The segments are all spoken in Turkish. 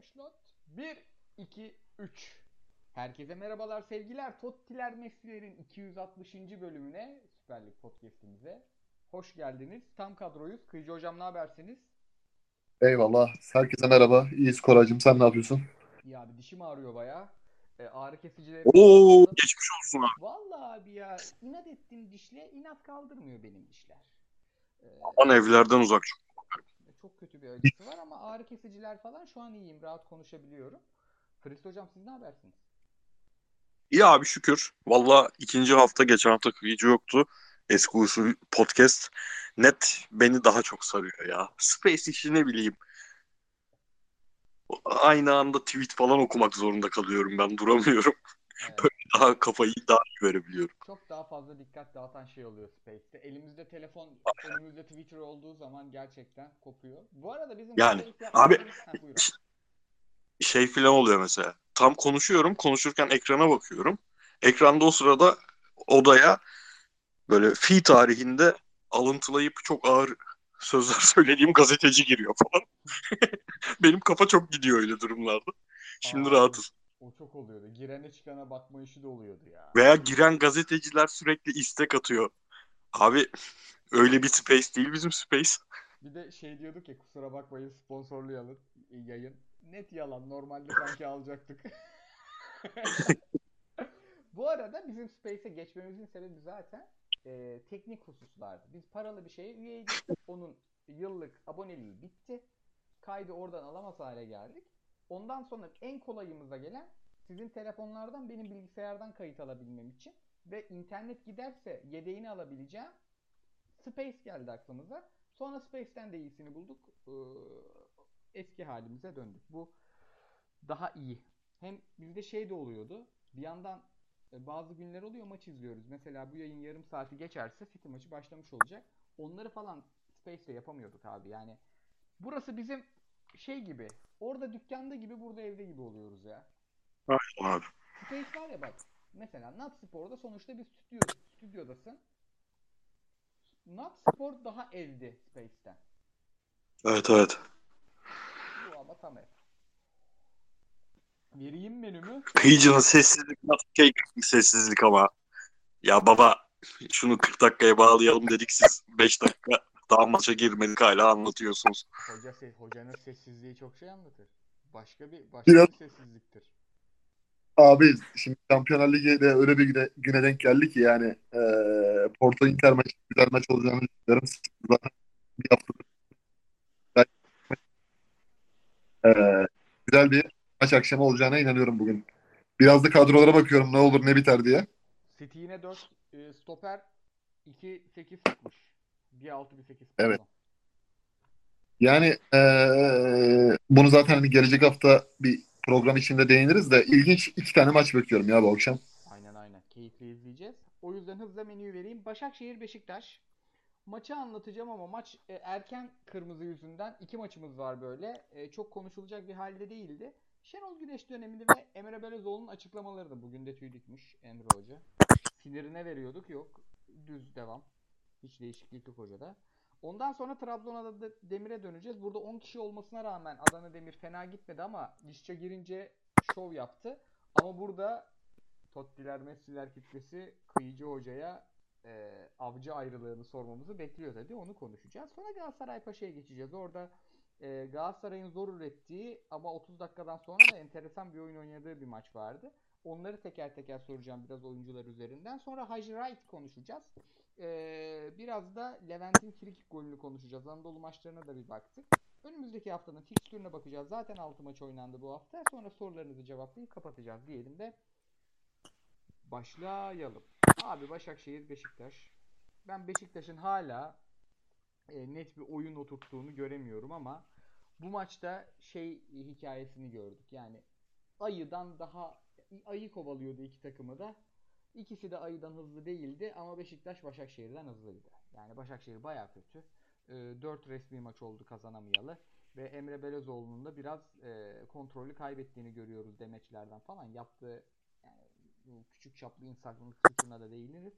Başlat. 1, 2, 3. Herkese merhabalar sevgiler. Tottiler Messi'lerin 260. bölümüne Süper Lig Podcast'imize hoş geldiniz. Tam kadroyuz. Kıyıcı hocam ne habersiniz? Eyvallah. Herkese merhaba. İyiyiz Koraycığım. Sen ne yapıyorsun? İyi abi dişim ağrıyor bayağı. E, ağrı kesicileri... Oo geçmiş olsun abi. Vallahi abi ya inat ettiğim dişle inat kaldırmıyor benim dişler. E, Aman evlerden uzak çok. Çok kötü bir acısı var ama ağrı kesiciler falan şu an iyiyim. Rahat konuşabiliyorum. Fırist hocam siz ne habersiniz? İyi abi şükür. Valla ikinci hafta geçen hafta kıyıcı yoktu. Eski usul podcast. Net beni daha çok sarıyor ya. Space işi ne bileyim. Aynı anda tweet falan okumak zorunda kalıyorum ben duramıyorum. Evet. Daha kafayı daha iyi verebiliyorum. Çok daha fazla dikkat dağıtan şey oluyor Space'te. Elimizde telefon, önümüzde Twitter olduğu zaman gerçekten kopuyor. Bu arada bizim Yani, abi- Ha. Şey falan oluyor mesela. Tam konuşuyorum. Konuşurken ekrana bakıyorum. Ekranda o sırada odaya böyle fi tarihinde alıntılayıp çok ağır sözler söylediğim gazeteci giriyor falan. Benim kafa çok gidiyor öyle durumlarda. Şimdi Aa, rahatız. O çok oluyordu. Girene çıkana bakma işi de oluyordu ya. Veya giren gazeteciler sürekli istek atıyor. Abi öyle bir space değil bizim space. Bir de şey diyorduk ya kusura bakmayın sponsorlayalım yayın. Net yalan. Normalde sanki alacaktık. Bu arada bizim Space'e geçmemizin sebebi zaten e, teknik hususlardı. Biz paralı bir şeye üyeydik. Onun yıllık aboneliği bitti. Kaydı oradan alamaz hale geldik. Ondan sonra en kolayımıza gelen sizin telefonlardan benim bilgisayardan kayıt alabilmem için ve internet giderse yedeğini alabileceğim Space geldi aklımıza. Sonra Space'ten de iyisini bulduk. Ee, eski halimize döndük. Bu daha iyi. Hem bizde şey de oluyordu. Bir yandan e, bazı günler oluyor maç izliyoruz. Mesela bu yayın yarım saati geçerse City maçı başlamış olacak. Onları falan Space'le yapamıyorduk abi. Yani burası bizim şey gibi. Orada dükkanda gibi burada evde gibi oluyoruz ya. Abi. Space var ya bak. Mesela Nat Spor'da sonuçta bir stüdyo, stüdyodasın. Nat Spor daha evdi Space'ten. Evet evet. Bu ama tam ev. Vereyim menümü. Kıyıcının sessizlik nasıl şey sessizlik ama. Ya baba şunu 40 dakikaya bağlayalım dedik siz 5 dakika daha maça girmedik hala anlatıyorsunuz. Hoca se- hocanın sessizliği çok şey anlatır. Başka bir başka Biraz... bir sessizliktir. Abi şimdi Şampiyonlar Ligi'de öyle bir güne, güne denk geldi ki yani e, Porto Inter maçı güzel maç olacağını düşünüyorum. Zaten bir haftadır e, güzel bir maç akşamı olacağına inanıyorum bugün. Biraz da kadrolara bakıyorum ne olur ne biter diye. City yine 4 e, stoper 2 8 tutmuş. 1.6 1.8. Evet. Yani ee, bunu zaten hani gelecek hafta bir program içinde değiniriz de ilginç iki tane maç bekliyorum ya bu akşam. Aynen aynen. Keyifli izleyeceğiz. O yüzden hızla menüyü vereyim. Başakşehir Beşiktaş. Maçı anlatacağım ama maç e, erken kırmızı yüzünden iki maçımız var böyle. E, çok konuşulacak bir halde değildi. Şenol Güneş döneminde ve Emre Belözoğlu'nun açıklamaları da bugün de tüy dikmiş Emre Hoca. Sinirine veriyorduk yok. Düz devam. Hiç değişiklik yok hocada. Ondan sonra Trabzon'a da Demir'e döneceğiz. Burada 10 kişi olmasına rağmen Adana Demir fena gitmedi ama Lisca girince şov yaptı. Ama burada Tottiler, Messi'ler kitlesi Kıyıcı Hoca'ya e, avcı ayrılığını sormamızı bekliyor tabii. Onu konuşacağız. Sonra Galatasaray Paşa'ya geçeceğiz. Orada e, Galatasaray'ın zor ürettiği ama 30 dakikadan sonra da enteresan bir oyun oynadığı bir maç vardı. Onları teker teker soracağım biraz oyuncular üzerinden. Sonra Hacı Wright konuşacağız. E, biraz da Levent'in frikik golünü konuşacağız. Anadolu maçlarına da bir baktık. Önümüzdeki haftanın fikstürüne bakacağız. Zaten 6 maç oynandı bu hafta. Sonra sorularınızı cevaplayıp kapatacağız diyelim de başlayalım. Abi Başakşehir Beşiktaş. Ben Beşiktaş'ın hala e, net bir oyun oturttuğunu göremiyorum ama bu maçta şey hikayesini gördük. Yani ayıdan daha ayı kovalıyordu iki takımı da. İkisi de ayıdan hızlı değildi ama Beşiktaş Başakşehir'den hızlıydı. Yani Başakşehir baya kötü. E, 4 resmi maç oldu kazanamayalı. Ve Emre Belözoğlu'nun da biraz e, kontrolü kaybettiğini görüyoruz demeçlerden falan. Yaptığı yani küçük çaplı insanlık suçuna da değiniriz.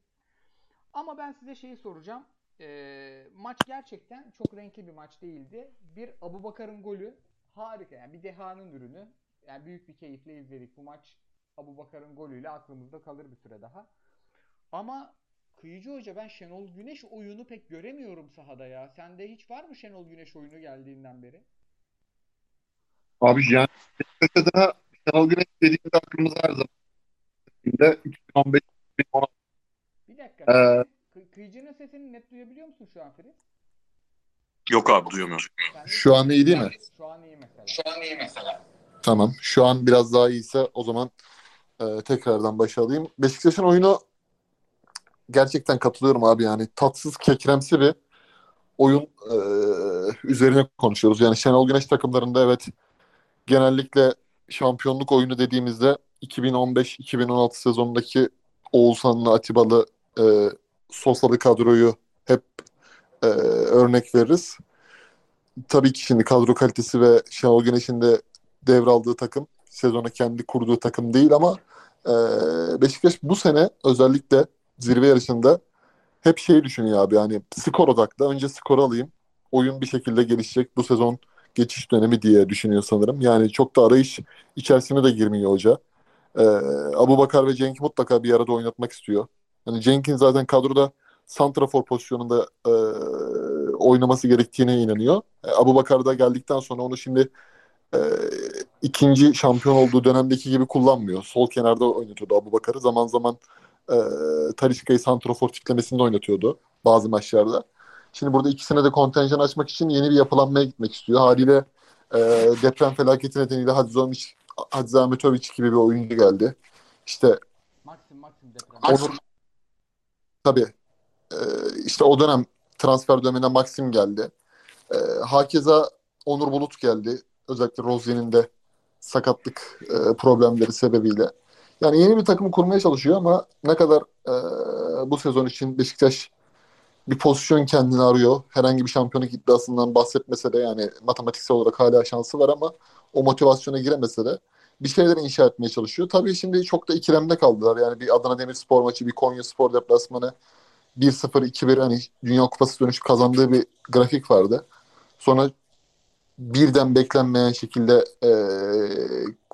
Ama ben size şeyi soracağım. Ee, maç gerçekten çok renkli bir maç değildi. Bir Abubakar'ın golü harika. Yani bir dehanın ürünü. Yani büyük bir keyifle izledik. Bu maç Abu Bakar'ın golüyle aklımızda kalır bir süre daha. Ama Kıyıcı Hoca ben Şenol Güneş oyunu pek göremiyorum sahada ya. Sende hiç var mı Şenol Güneş oyunu geldiğinden beri? Abi yani mesela Şenol Güneş dediğimde aklımıza her zaman de 2015 2016 Bir dakika. Ee, Kı- Kıyıcı'nın sesini net duyabiliyor musun şu an Filiz? Yok abi duyamıyorum. Sen Şu an iyi değil mi? Şu an iyi mesela. Tamam. Şu an biraz daha iyiyse o zaman e, tekrardan başa alayım. Beşiktaş'ın oyunu gerçekten katılıyorum abi yani tatsız kekremsi bir oyun e, üzerine konuşuyoruz. Yani Şenol Güneş takımlarında evet genellikle şampiyonluk oyunu dediğimizde 2015-2016 sezonundaki Oğuzhan'lı, Atibalı, e, Sosalı kadroyu hep e, örnek veririz. Tabii ki şimdi kadro kalitesi ve Şenol Güneş'in de devraldığı takım sezonu kendi kurduğu takım değil ama e, Beşiktaş bu sene özellikle zirve yarışında hep şeyi düşünüyor abi yani skor odaklı. Önce skor alayım. Oyun bir şekilde gelişecek. Bu sezon geçiş dönemi diye düşünüyor sanırım. Yani çok da arayış içerisine de girmiyor hoca. Ee, Abu Bakar ve Cenk mutlaka bir arada oynatmak istiyor. Yani Cenk'in zaten kadroda santrafor pozisyonunda e, oynaması gerektiğine inanıyor. E, Abu Bakar da geldikten sonra onu şimdi e, ikinci şampiyon olduğu dönemdeki gibi kullanmıyor. Sol kenarda oynatıyordu Abu Bakar'ı. Zaman zaman e, Talisca'yı santrafor tiplemesinde oynatıyordu bazı maçlarda. Şimdi burada ikisine de kontenjan açmak için yeni bir yapılanmaya gitmek istiyor. Haliyle e, deprem felaketi nedeniyle Hadzanovic, Hadzametovic gibi bir oyuncu geldi. İşte Maxim Maxim deprem. Onur tabii e, işte o dönem transfer döneminde Maxim geldi. E, hakeza Onur Bulut geldi. Özellikle Rozier'in de sakatlık e, problemleri sebebiyle. Yani yeni bir takım kurmaya çalışıyor ama ne kadar e, bu sezon için Beşiktaş bir pozisyon kendini arıyor. Herhangi bir şampiyonluk iddiasından bahsetmese de yani matematiksel olarak hala şansı var ama o motivasyona giremese de bir şeyler inşa etmeye çalışıyor. Tabii şimdi çok da ikilemde kaldılar. Yani bir Adana Demirspor maçı, bir Konya Spor deplasmanı 1-0, 2-1 hani Dünya Kupası dönüşü kazandığı bir grafik vardı. Sonra birden beklenmeyen şekilde e,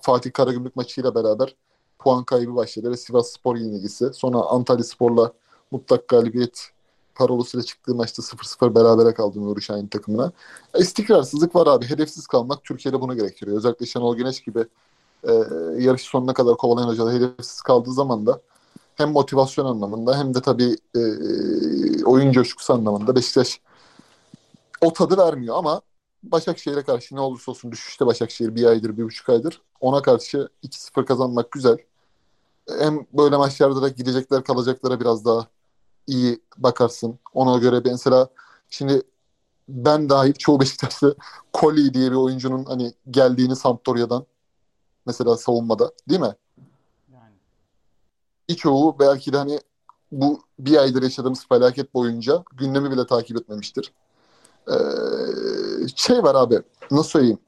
Fatih Karagümrük maçıyla beraber puan kaybı başladı ve Sivas Spor yenilgisi. Sonra Antalya Spor'la mutlak galibiyet parolasıyla çıktığı maçta 0-0 berabere kaldı Nuri Şahin takımına. İstikrarsızlık var abi. Hedefsiz kalmak Türkiye'de bunu gerektiriyor. Özellikle Şenol Güneş gibi e, yarış sonuna kadar kovalayan hocalar hedefsiz kaldığı zaman da hem motivasyon anlamında hem de tabii e, oyun coşkusu anlamında Beşiktaş o tadı vermiyor ama Başakşehir'e karşı ne olursa olsun düşüşte Başakşehir bir aydır, bir buçuk aydır. Ona karşı 2-0 kazanmak güzel. Hem böyle maçlarda da gidecekler kalacaklara biraz daha iyi bakarsın. Ona göre bir mesela şimdi ben dahil çoğu Beşiktaşlı Koli diye bir oyuncunun hani geldiğini Sampdoria'dan mesela savunmada değil mi? Yani. Birçoğu belki de hani bu bir aydır yaşadığımız felaket boyunca gündemi bile takip etmemiştir. Ee, şey var abi nasıl söyleyeyim?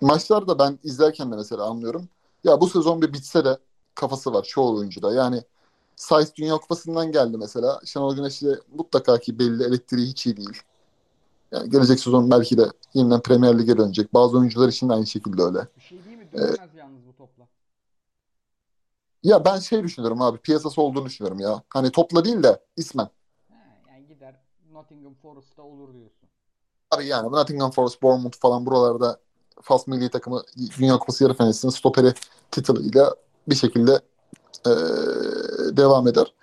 Maçlarda ben izlerken de mesela anlıyorum. Ya bu sezon bir bitse de kafası var çoğu oyuncuda. Yani Sayıs Dünya Kupası'ndan geldi mesela. Şenol Güneş'te mutlaka ki belli elektriği hiç iyi değil. Yani gelecek sezon belki de yeniden Premier Lig'e dönecek. Bazı oyuncular için de aynı şekilde öyle. Bir şey değil mi? Dönmez yalnız bu topla. ya ben şey düşünüyorum abi piyasası olduğunu düşünüyorum ya. Hani topla değil de ismen. Yani gider Nottingham Forest'ta olur diyorsun. Abi yani Nottingham Forest, Bournemouth falan buralarda Fas milli takımı Dünya Kupası yarı finalistinin stoperi title'ıyla bir şekilde e, devam eder.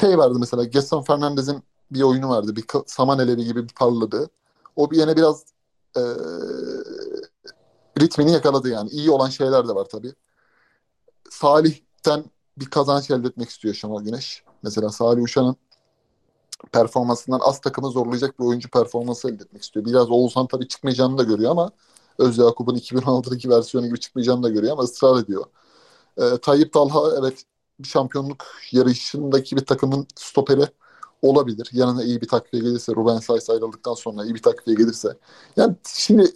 Şey vardı mesela Gerson Fernandez'in bir oyunu vardı. Bir saman alevi gibi bir parladı. O bir yine biraz e, ritmini yakaladı yani. İyi olan şeyler de var tabii. Salih'ten bir kazanç elde etmek istiyor Şenol Güneş. Mesela Salih Uşan'ın performansından az takımı zorlayacak bir oyuncu performansı elde etmek istiyor. Biraz Oğuzhan tabii çıkmayacağını da görüyor ama Öz Yakup'un 2016'daki versiyonu gibi çıkmayacağını da görüyor ama ısrar ediyor. Ee, Tayyip Talha evet şampiyonluk yarışındaki bir takımın stoperi olabilir. Yanına iyi bir takviye gelirse, Ruben Sayıs ayrıldıktan sonra iyi bir takviye gelirse. Yani şimdi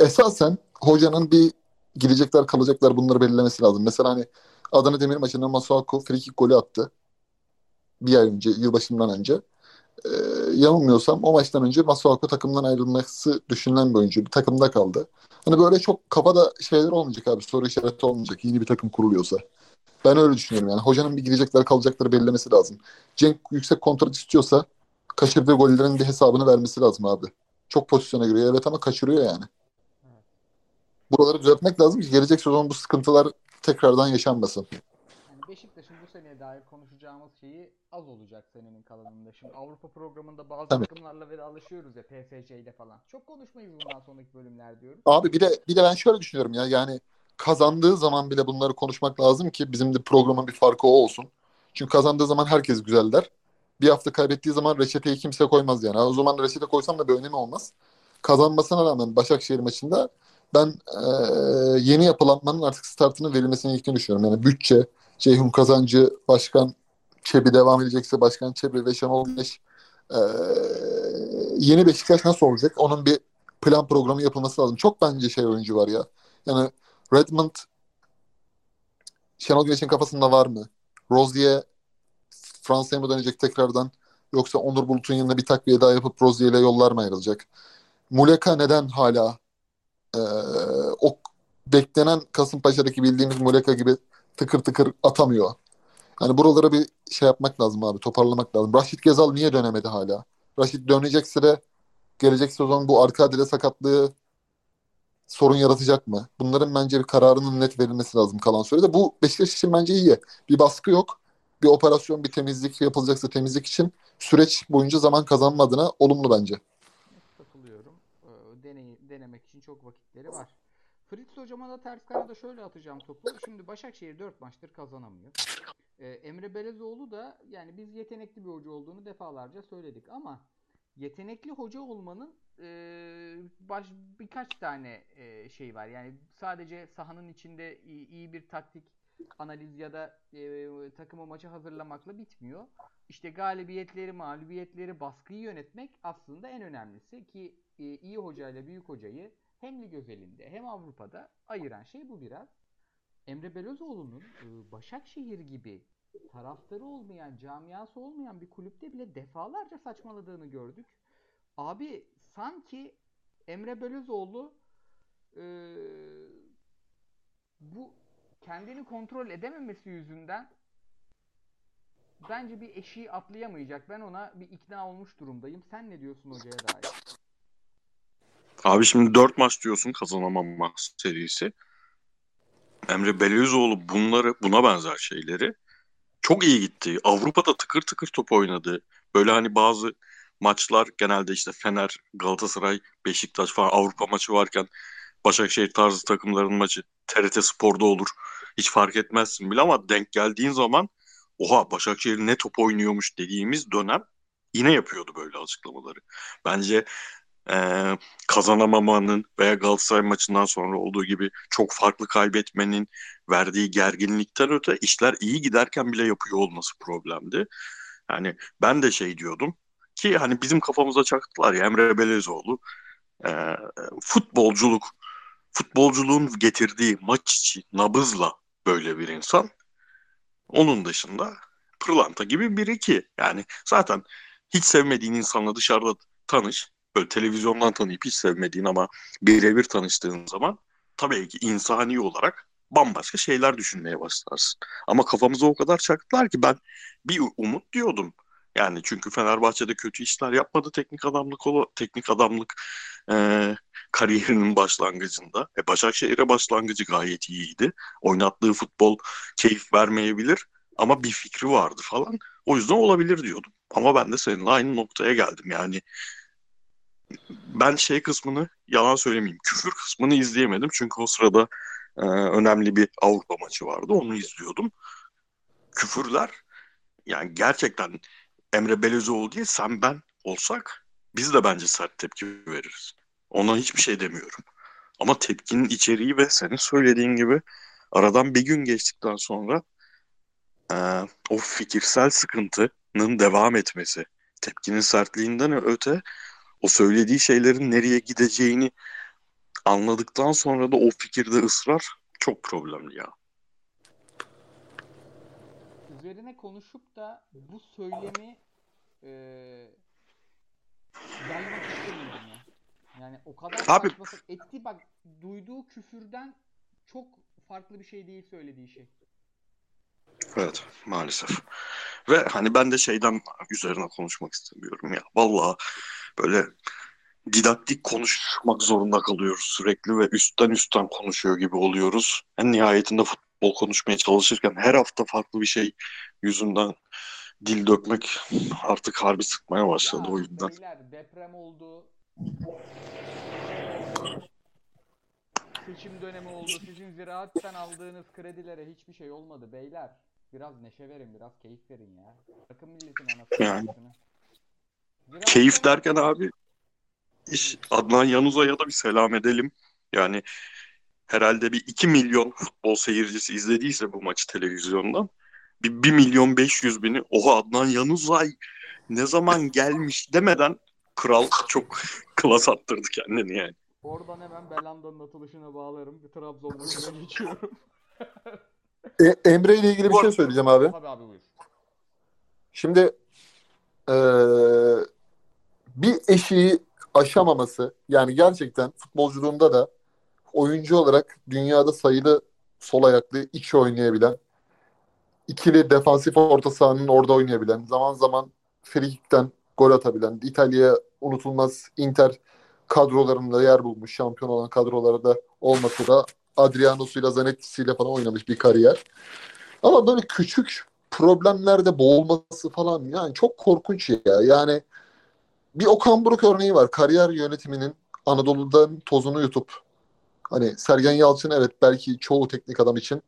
esasen hocanın bir gidecekler kalacaklar bunları belirlemesi lazım. Mesela hani Adana Demir maçında Masuaku frikik golü attı bir ay önce, yılbaşından önce. Ee, yanılmıyorsam o maçtan önce Masuaku takımdan ayrılması düşünülen bir oyuncu. Bir takımda kaldı. Hani böyle çok kafada şeyler olmayacak abi. Soru işareti olmayacak. Yeni bir takım kuruluyorsa. Ben öyle düşünüyorum yani. Hocanın bir gidecekler kalacakları belirlemesi lazım. Cenk yüksek kontrat istiyorsa kaçırdığı gollerin bir hesabını vermesi lazım abi. Çok pozisyona giriyor evet ama kaçırıyor yani. Buraları düzeltmek lazım ki gelecek sezon bu sıkıntılar tekrardan yaşanmasın. Seneye dair konuşacağımız şeyi az olacak senenin kalanında. Şimdi Avrupa programında bazı Tabii. takımlarla ve alışıyoruz ya PSG ile falan. Çok konuşmayız bundan sonraki bölümler diyoruz. Abi bir de bir de ben şöyle düşünüyorum ya yani kazandığı zaman bile bunları konuşmak lazım ki bizim de programın bir farkı o olsun. Çünkü kazandığı zaman herkes güzel der. Bir hafta kaybettiği zaman reçeteyi kimse koymaz yani. O zaman reçete koysam da bir önemi olmaz. Kazanmasına rağmen Başakşehir maçında ben eee, yeni yapılanmanın artık startının verilmesini gerektiğini düşünüyorum. Yani bütçe, Ceyhun Kazancı, Başkan Çebi devam edecekse Başkan Çebi ve Şenol Güneş eee, yeni Beşiktaş nasıl olacak? Onun bir plan programı yapılması lazım. Çok bence şey oyuncu var ya. Yani Redmond Şenol Güneş'in kafasında var mı? Rozier Fransa'ya mı dönecek tekrardan? Yoksa Onur Bulut'un yanına bir takviye daha yapıp Rozier ile yollar mı ayrılacak? Muleka neden hala eee, o beklenen Kasımpaşa'daki bildiğimiz Muleka gibi tıkır tıkır atamıyor? Yani buralara bir şey yapmak lazım abi. Toparlamak lazım. Raşit Gezal niye dönemedi hala? Raşit dönecekse de gelecek sezon bu arka adile sakatlığı sorun yaratacak mı? Bunların bence bir kararının net verilmesi lazım kalan sürede. Bu Beşiktaş için bence iyi. Bir baskı yok. Bir operasyon, bir temizlik yapılacaksa temizlik için süreç boyunca zaman kazanma adına olumlu bence. Katılıyorum. Ee, deney, denemek için çok vakitleri var. Fritz hocama da ters kanada şöyle atacağım topu. Şimdi Başakşehir 4 maçtır kazanamıyor. Ee, Emre Belezoğlu da yani biz yetenekli bir hoca olduğunu defalarca söyledik ama yetenekli hoca olmanın e, baş, birkaç tane e, şey var. Yani sadece sahanın içinde iyi, iyi bir taktik analiz ya da e, takımı maça hazırlamakla bitmiyor. İşte galibiyetleri, mağlubiyetleri, baskıyı yönetmek aslında en önemlisi ki e, iyi hocayla büyük hocayı hem lig özelinde hem Avrupa'da ayıran şey bu biraz. Emre Belözoğlu'nun e, Başakşehir gibi taraftarı olmayan, camiası olmayan bir kulüpte bile defalarca saçmaladığını gördük. Abi sanki Emre Belözoğlu e, bu kendini kontrol edememesi yüzünden bence bir eşiği atlayamayacak. Ben ona bir ikna olmuş durumdayım. Sen ne diyorsun hocaya dair? Abi şimdi 4 maç diyorsun kazanamama serisi. Emre Belözoğlu bunları buna benzer şeyleri çok iyi gitti. Avrupa'da tıkır tıkır top oynadı. Böyle hani bazı maçlar genelde işte Fener, Galatasaray, Beşiktaş falan Avrupa maçı varken Başakşehir tarzı takımların maçı TRT Spor'da olur. Hiç fark etmezsin bile ama denk geldiğin zaman oha Başakşehir ne top oynuyormuş dediğimiz dönem yine yapıyordu böyle açıklamaları. Bence eee, kazanamamanın veya Galatasaray maçından sonra olduğu gibi çok farklı kaybetmenin verdiği gerginlikten öte işler iyi giderken bile yapıyor olması problemdi. Yani ben de şey diyordum ki hani bizim kafamıza çaktılar ya Emre Belezoğlu eee, futbolculuk futbolculuğun getirdiği maç içi nabızla böyle bir insan. Onun dışında pırlanta gibi biri ki yani zaten hiç sevmediğin insanla dışarıda tanış. Böyle televizyondan tanıyıp hiç sevmediğin ama birebir tanıştığın zaman tabii ki insani olarak bambaşka şeyler düşünmeye başlarsın. Ama kafamıza o kadar çaktılar ki ben bir umut diyordum. Yani çünkü Fenerbahçe'de kötü işler yapmadı teknik adamlık ola, teknik adamlık eee, kariyerinin başlangıcında. E, Başakşehir'e başlangıcı gayet iyiydi. Oynattığı futbol keyif vermeyebilir ama bir fikri vardı falan. O yüzden olabilir diyordum. Ama ben de seninle aynı noktaya geldim. Yani ben şey kısmını yalan söylemeyeyim. Küfür kısmını izleyemedim. Çünkü o sırada e, önemli bir Avrupa maçı vardı. Onu izliyordum. Küfürler yani gerçekten Emre Belözoğlu değil sen ben olsak biz de bence sert tepki veririz. Ona hiçbir şey demiyorum. Ama tepkinin içeriği ve senin söylediğin gibi aradan bir gün geçtikten sonra e, o fikirsel sıkıntının devam etmesi, tepkinin sertliğinden öte o söylediği şeylerin nereye gideceğini anladıktan sonra da o fikirde ısrar çok problemli ya. Üzerine konuşup da bu söylemi e, gelmek istemiyordum ya. Yani o kadar Abi- etti bak duyduğu küfürden çok farklı bir şey değil söylediği şey. Evet maalesef. Ve hani ben de şeyden üzerine konuşmak istemiyorum ya. Vallahi böyle didaktik konuşmak zorunda kalıyoruz sürekli ve üstten üstten konuşuyor gibi oluyoruz. En nihayetinde futbol konuşmaya çalışırken her hafta farklı bir şey yüzünden dil dökmek artık harbi sıkmaya başladı Ya o yüzden. deprem oldu. Seçim dönemi oldu. Sizin ziraatten aldığınız kredilere hiçbir şey olmadı beyler. Biraz neşe verin, biraz keyif verin ya. Bakın milletin anasını. Yani. Ziraat Keyif derken abi iş Adnan Yanuza'ya da bir selam edelim. Yani herhalde bir 2 milyon futbol seyircisi izlediyse bu maçı televizyondan bir 1 milyon 500 bini oha Adnan Yanuzay ne zaman gelmiş demeden kral çok klas attırdı kendini yani. Oradan hemen Belanda'nın atılışına bağlarım. Bir Trabzon maçına geçiyorum. E, Emre ile ilgili bir şey söyleyeceğim abi. Tabii abi buyur. Şimdi eee, bir eşiği aşamaması yani gerçekten futbolculuğunda da oyuncu olarak dünyada sayılı sol ayaklı iki oynayabilen ikili defansif orta sahanın orada oynayabilen zaman zaman frikikten gol atabilen İtalya unutulmaz Inter kadrolarında yer bulmuş şampiyon olan kadrolarda olması da Adriano'suyla Zanetti'siyle falan oynamış bir kariyer. Ama böyle küçük problemlerde boğulması falan yani çok korkunç ya. Yani bir Okan Buruk örneği var. Kariyer yönetiminin Anadolu'dan tozunu yutup hani Sergen Yalçın evet belki çoğu teknik adam için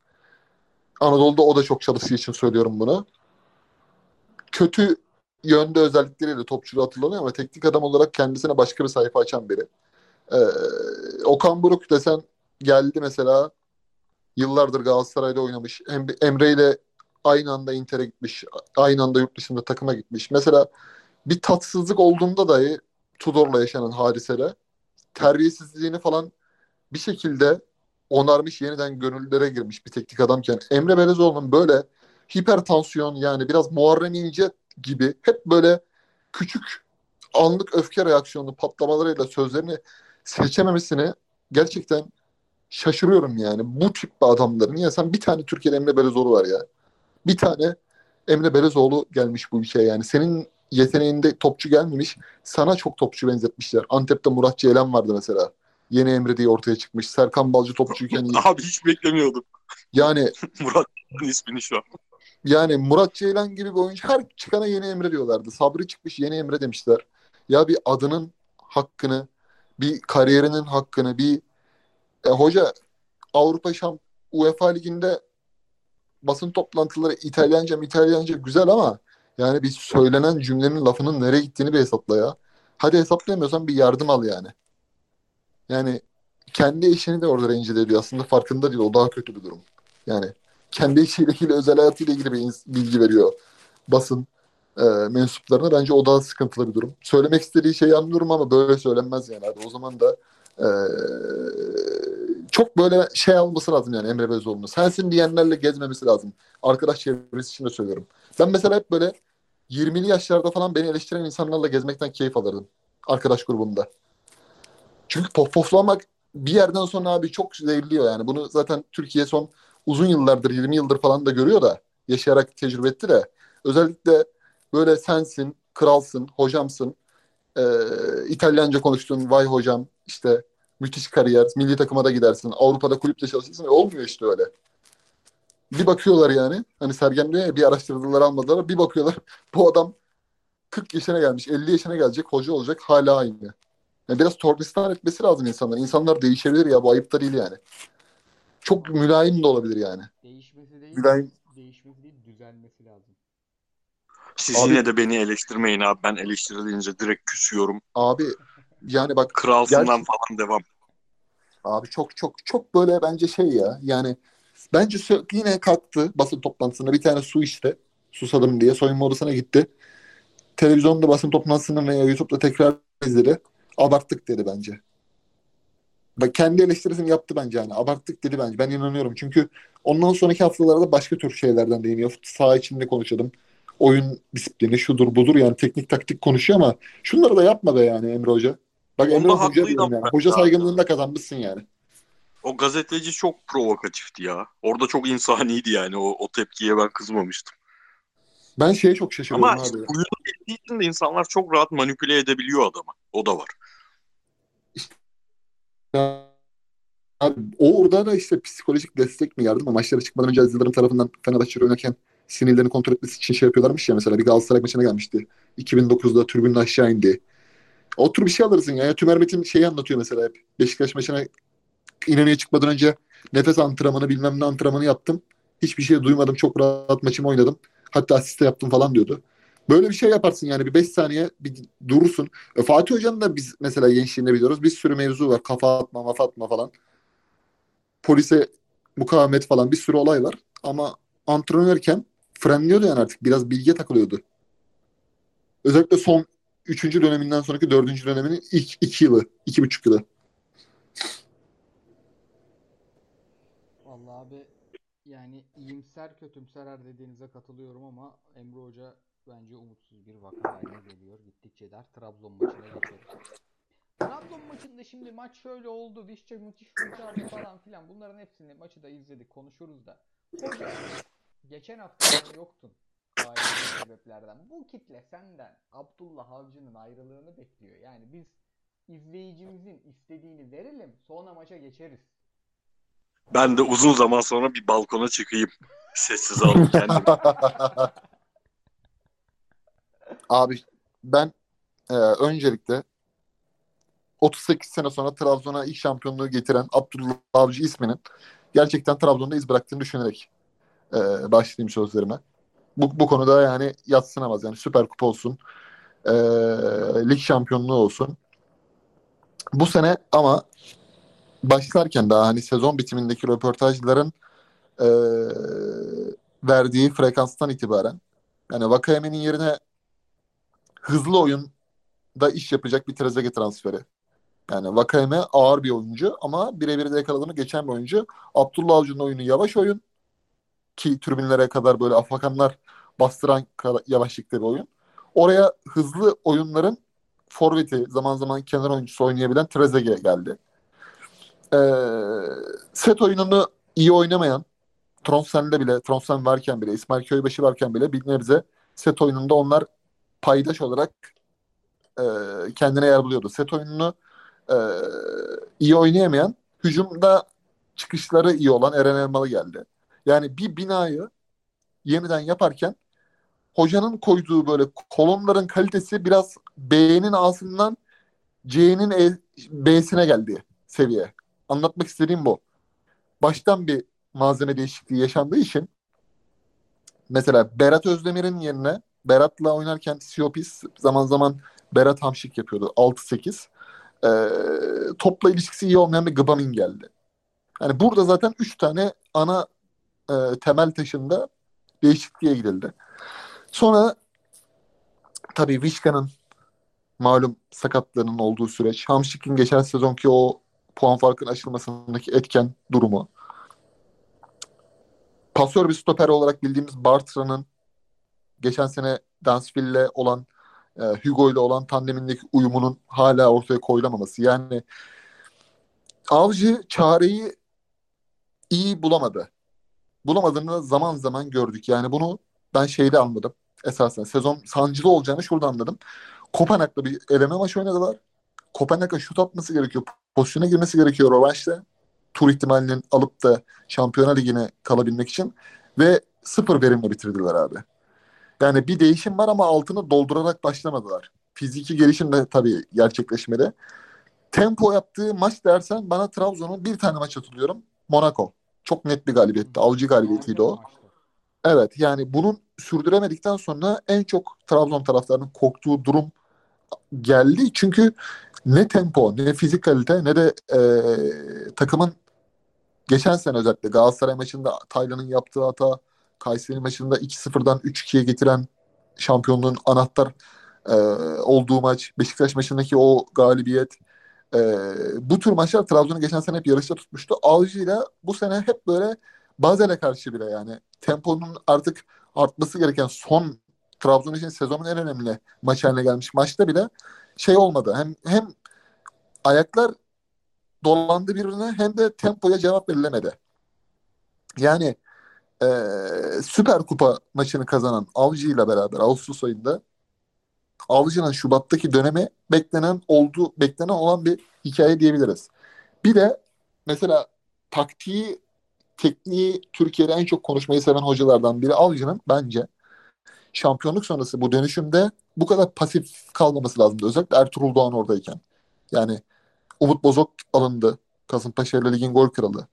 Anadolu'da o da çok çalıştığı için söylüyorum bunu. Kötü yönde özellikleriyle topçuluğu hatırlanıyor ama teknik adam olarak kendisine başka bir sayfa açan biri. Ee, Okan Buruk desen geldi mesela yıllardır Galatasaray'da oynamış. Em- Emre ile aynı anda Inter'e gitmiş. Aynı anda yurt dışında takıma gitmiş. Mesela bir tatsızlık olduğunda dahi Tudor'la yaşanan hadisele terbiyesizliğini falan bir şekilde onarmış, yeniden gönüllere girmiş bir teknik adamken Emre Belezoğlu'nun böyle hipertansiyon yani biraz Muharrem İnce gibi hep böyle küçük anlık öfke reaksiyonu patlamalarıyla sözlerini seçememesini gerçekten şaşırıyorum yani. Bu tip adamların. Ya sen bir tane Türkiye'de Emre Belezoğlu var ya. Bir tane Emre Belezoğlu gelmiş bu ülkeye yani. Senin yeteneğinde topçu gelmemiş. Sana çok topçu benzetmişler. Antep'te Murat Ceylan vardı mesela. Yeni Emre diye ortaya çıkmış. Serkan Balcı topçuyken iyi. Abi hiç beklemiyordum Yani Murat'ın ismini şu an. Yani Murat Ceylan gibi bir oyuncu her çıkana yeni Emre diyorlardı. Sabri çıkmış yeni Emre demişler. Ya bir adının hakkını, bir kariyerinin hakkını, bir e, hoca Avrupa Şamp UEFA Ligi'nde basın toplantıları İtalyanca İtalyanca güzel ama yani bir söylenen cümlenin lafının nereye gittiğini bir hesapla ya. Hadi hesaplayamıyorsan bir yardım al yani. Yani kendi eşini de orada rencide ediyor. Aslında farkında değil. O daha kötü bir durum. Yani kendi işiyle ilgili, özel hayatıyla ilgili bir bilgi veriyor basın e, mensuplarına. Bence o daha sıkıntılı bir durum. Söylemek istediği şeyi anlıyorum ama böyle söylenmez yani abi. O zaman da e, çok böyle şey alması lazım yani Emre Belözoğlu'nu. Sensin diyenlerle gezmemesi lazım. Arkadaş çevresi için de söylüyorum. Ben mesela hep böyle 20'li yaşlarda falan beni eleştiren insanlarla gezmekten keyif alırdım. Arkadaş grubumda. Çünkü pof poflamak bir yerden sonra abi çok zehirliyor yani. Bunu zaten Türkiye son uzun yıllardır 20 yıldır falan da görüyor da yaşayarak tecrübe etti de özellikle böyle sensin, kralsın, hocamsın, e, İtalyanca konuştun, vay hocam işte müthiş kariyer, milli takıma da gidersin, Avrupa'da kulüpte çalışırsın. E, olmuyor işte öyle. Bir bakıyorlar yani, hani Sergen diyor ya bir araştırdılar almadılar, bir bakıyorlar bu adam 40 yaşına gelmiş, 50 yaşına gelecek, hoca olacak, hala aynı. Yani biraz tornistan etmesi lazım insanlar. İnsanlar değişebilir ya, bu ayıp da değil yani. Çok mülayim de olabilir yani. Değişmesi değil, Mülayim. değişmesi değil, düzelmesi lazım. Siz Abi- yine de beni eleştirmeyin abi. Ben eleştirilince direkt küsüyorum. Abi yani bak Kralsından Gerçi- falan devam. Abi çok çok çok böyle bence şey ya yani bence yine kalktı basın toplantısında bir tane su içti. Susadım diye soyunma odasına gitti. Televizyonda basın toplantısını veya YouTube'da tekrar izledi. Abarttık dedi bence. Bak kendi eleştirisini yaptı bence yani. Abarttık dedi bence. Ben inanıyorum. Çünkü ondan sonraki haftalarda başka tür şeylerden değiniyor. Saha içinde konuşalım. oyun disiplini şudur budur yani teknik taktik konuşuyor ama şunları da yapma be yani Emre Hoca. Bak Onda Emre Hoca diyorum yani. ama Hoca saygınlığını da kazanmışsın yani. O gazeteci çok provokatifti ya. Orada çok insaniydi yani. O, o tepkiye ben kızmamıştım. Ben şeye çok şaşırıyorum Ama abi. bildiği için de insanlar çok rahat manipüle edebiliyor adamı. O da var. Orada da işte psikolojik destek mi yardım? Maçlara çıkmadan önce Aziz Yıldırım tarafından Fenerbahçe oynarken sinirlerini kontrol etmesi için şey yapıyorlarmış ya mesela bir Galatasaray maçına gelmişti. 2009'da tribünün aşağı indi. O tür bir şey alırsın ya. ya Tümer Metin şeyi anlatıyor mesela hep. Beşiktaş maçına İnönü'ye çıkmadan önce nefes antrenmanı bilmem ne antrenmanı yaptım. Hiçbir şey duymadım. Çok rahat maçımı oynadım. Hatta asiste yaptım falan diyordu. Böyle bir şey yaparsın yani bir 5 saniye bir durursun. E, Fatih Hoca'nın da biz mesela gençliğinde biliyoruz. Bir sürü mevzu var. Kafa atma, mafa atma falan. Polise mukavemet falan bir sürü olay var. Ama antrenörken frenliyordu yani artık. Biraz bilgiye takılıyordu. Özellikle son 3. döneminden sonraki 4. döneminin ilk 2 yılı, 2,5 yılı. Vallahi abi yani iyimser kötümser her dediğinize katılıyorum ama Emre Hoca bence umutsuz bir vaka haline geliyor. Gittikçe der Trabzon maçına geçelim. Trabzon maçında şimdi maç şöyle oldu. Vişça müthiş kurtardı falan filan. Bunların hepsini maçı da izledik konuşuruz da. Hoca geçen hafta yoktun. Ailevi sebeplerden. Bu kitle senden Abdullah Avcı'nın ayrılığını bekliyor. Yani biz izleyicimizin istediğini verelim sonra maça geçeriz. Ben de uzun zaman sonra bir balkona çıkayım. Sessiz alıp kendimi. Abi ben e, öncelikle 38 sene sonra Trabzon'a ilk şampiyonluğu getiren Abdullah Avcı isminin gerçekten Trabzon'da iz bıraktığını düşünerek e, başlayayım sözlerime. Bu, bu konuda yani yatsınamaz. Yani Süper Kupa olsun, e, lig şampiyonluğu olsun. Bu sene ama başlarken daha hani sezon bitimindeki röportajların e, verdiği frekanstan itibaren yani Vakayeme'nin yerine hızlı oyunda iş yapacak bir Trezeguet transferi. Yani Vakayeme ağır bir oyuncu ama birebir de yakaladığını geçen bir oyuncu. Abdullah Avcı'nın oyunu yavaş oyun ki tribünlere kadar böyle afakanlar bastıran yavaşlıkta bir oyun. Oraya hızlı oyunların forveti zaman zaman kenar oyuncusu oynayabilen Trezeguet geldi. Ee, set oyununu iyi oynamayan Tronsen'de bile, Tronsen varken bile, İsmail Köybaşı varken bile bir nebze set oyununda onlar paydaş olarak e, kendine yer buluyordu. Set oyununu e, iyi oynayamayan, hücumda çıkışları iyi olan Eren Elmalı geldi. Yani bir binayı yeniden yaparken hocanın koyduğu böyle kolonların kalitesi biraz B'nin A'sından C'nin E, B'sine geldi seviye. Anlatmak istediğim bu. Baştan bir malzeme değişikliği yaşandığı için mesela Berat Özdemir'in yerine Berat'la oynarken Siopis zaman zaman Berat Hamşik yapıyordu. 6-8. Ee, topla ilişkisi iyi olmayan bir Gbamin geldi. Yani burada zaten 3 tane ana e, temel taşında değişikliğe gidildi. Sonra tabii Vişka'nın malum sakatlığının olduğu süreç, Hamşik'in geçen sezonki o puan farkının aşılmasındaki etken durumu, pasör bir stoper olarak bildiğimiz Bartra'nın geçen sene Dansville'le olan e, Hugo ile olan tandemindeki uyumunun hala ortaya koyulamaması. Yani Avcı çareyi iyi bulamadı. Bulamadığını zaman zaman gördük. Yani bunu ben şeyde anladım. Esasen sezon sancılı olacağını şurada anladım. Kopenhag'da bir eleme maçı oynadılar. Kopenhag'a şut atması gerekiyor. Pozisyona girmesi gerekiyor rövanşta. Tur ihtimalinin alıp da Şampiyonlar Ligi'ne kalabilmek için. Ve sıfır verimle bitirdiler abi. Yani bir değişim var ama altını doldurarak başlamadılar. Fiziki gelişim de tabii gerçekleşmedi. Tempo yaptığı maç dersen bana Trabzon'un bir tane maç hatırlıyorum. Monaco. Çok net bir galibiyetti. Avcı galibiyetiydi o. Evet yani bunun sürdüremedikten sonra en çok Trabzon taraftarının korktuğu durum geldi. Çünkü ne tempo ne fizik kalite ne de e, takımın geçen sene özellikle Galatasaray maçında Taylan'ın yaptığı hata Kayseri maçında 2-0'dan 3-2'ye getiren şampiyonluğun anahtar e, olduğu maç Beşiktaş maçındaki o galibiyet e, bu tür maçlar Trabzon'u geçen sene hep yarışta tutmuştu. Avcı'yla bu sene hep böyle Bazel'e karşı bile yani temponun artık artması gereken son Trabzon için sezonun en önemli maçı haline gelmiş maçta bile şey olmadı. Hem hem ayaklar dolandı birbirine hem de tempoya cevap verilemedi. Yani e, Süper Kupa maçını kazanan Avcı ile beraber Ağustos ayında Avcı'nın Şubat'taki dönemi beklenen oldu beklenen olan bir hikaye diyebiliriz. Bir de mesela taktiği tekniği Türkiye'de en çok konuşmayı seven hocalardan biri Avcı'nın bence şampiyonluk sonrası bu dönüşümde bu kadar pasif kalmaması lazımdı. Özellikle Ertuğrul Doğan oradayken. Yani Umut Bozok alındı. Kasımpaşa ile ligin gol kralı.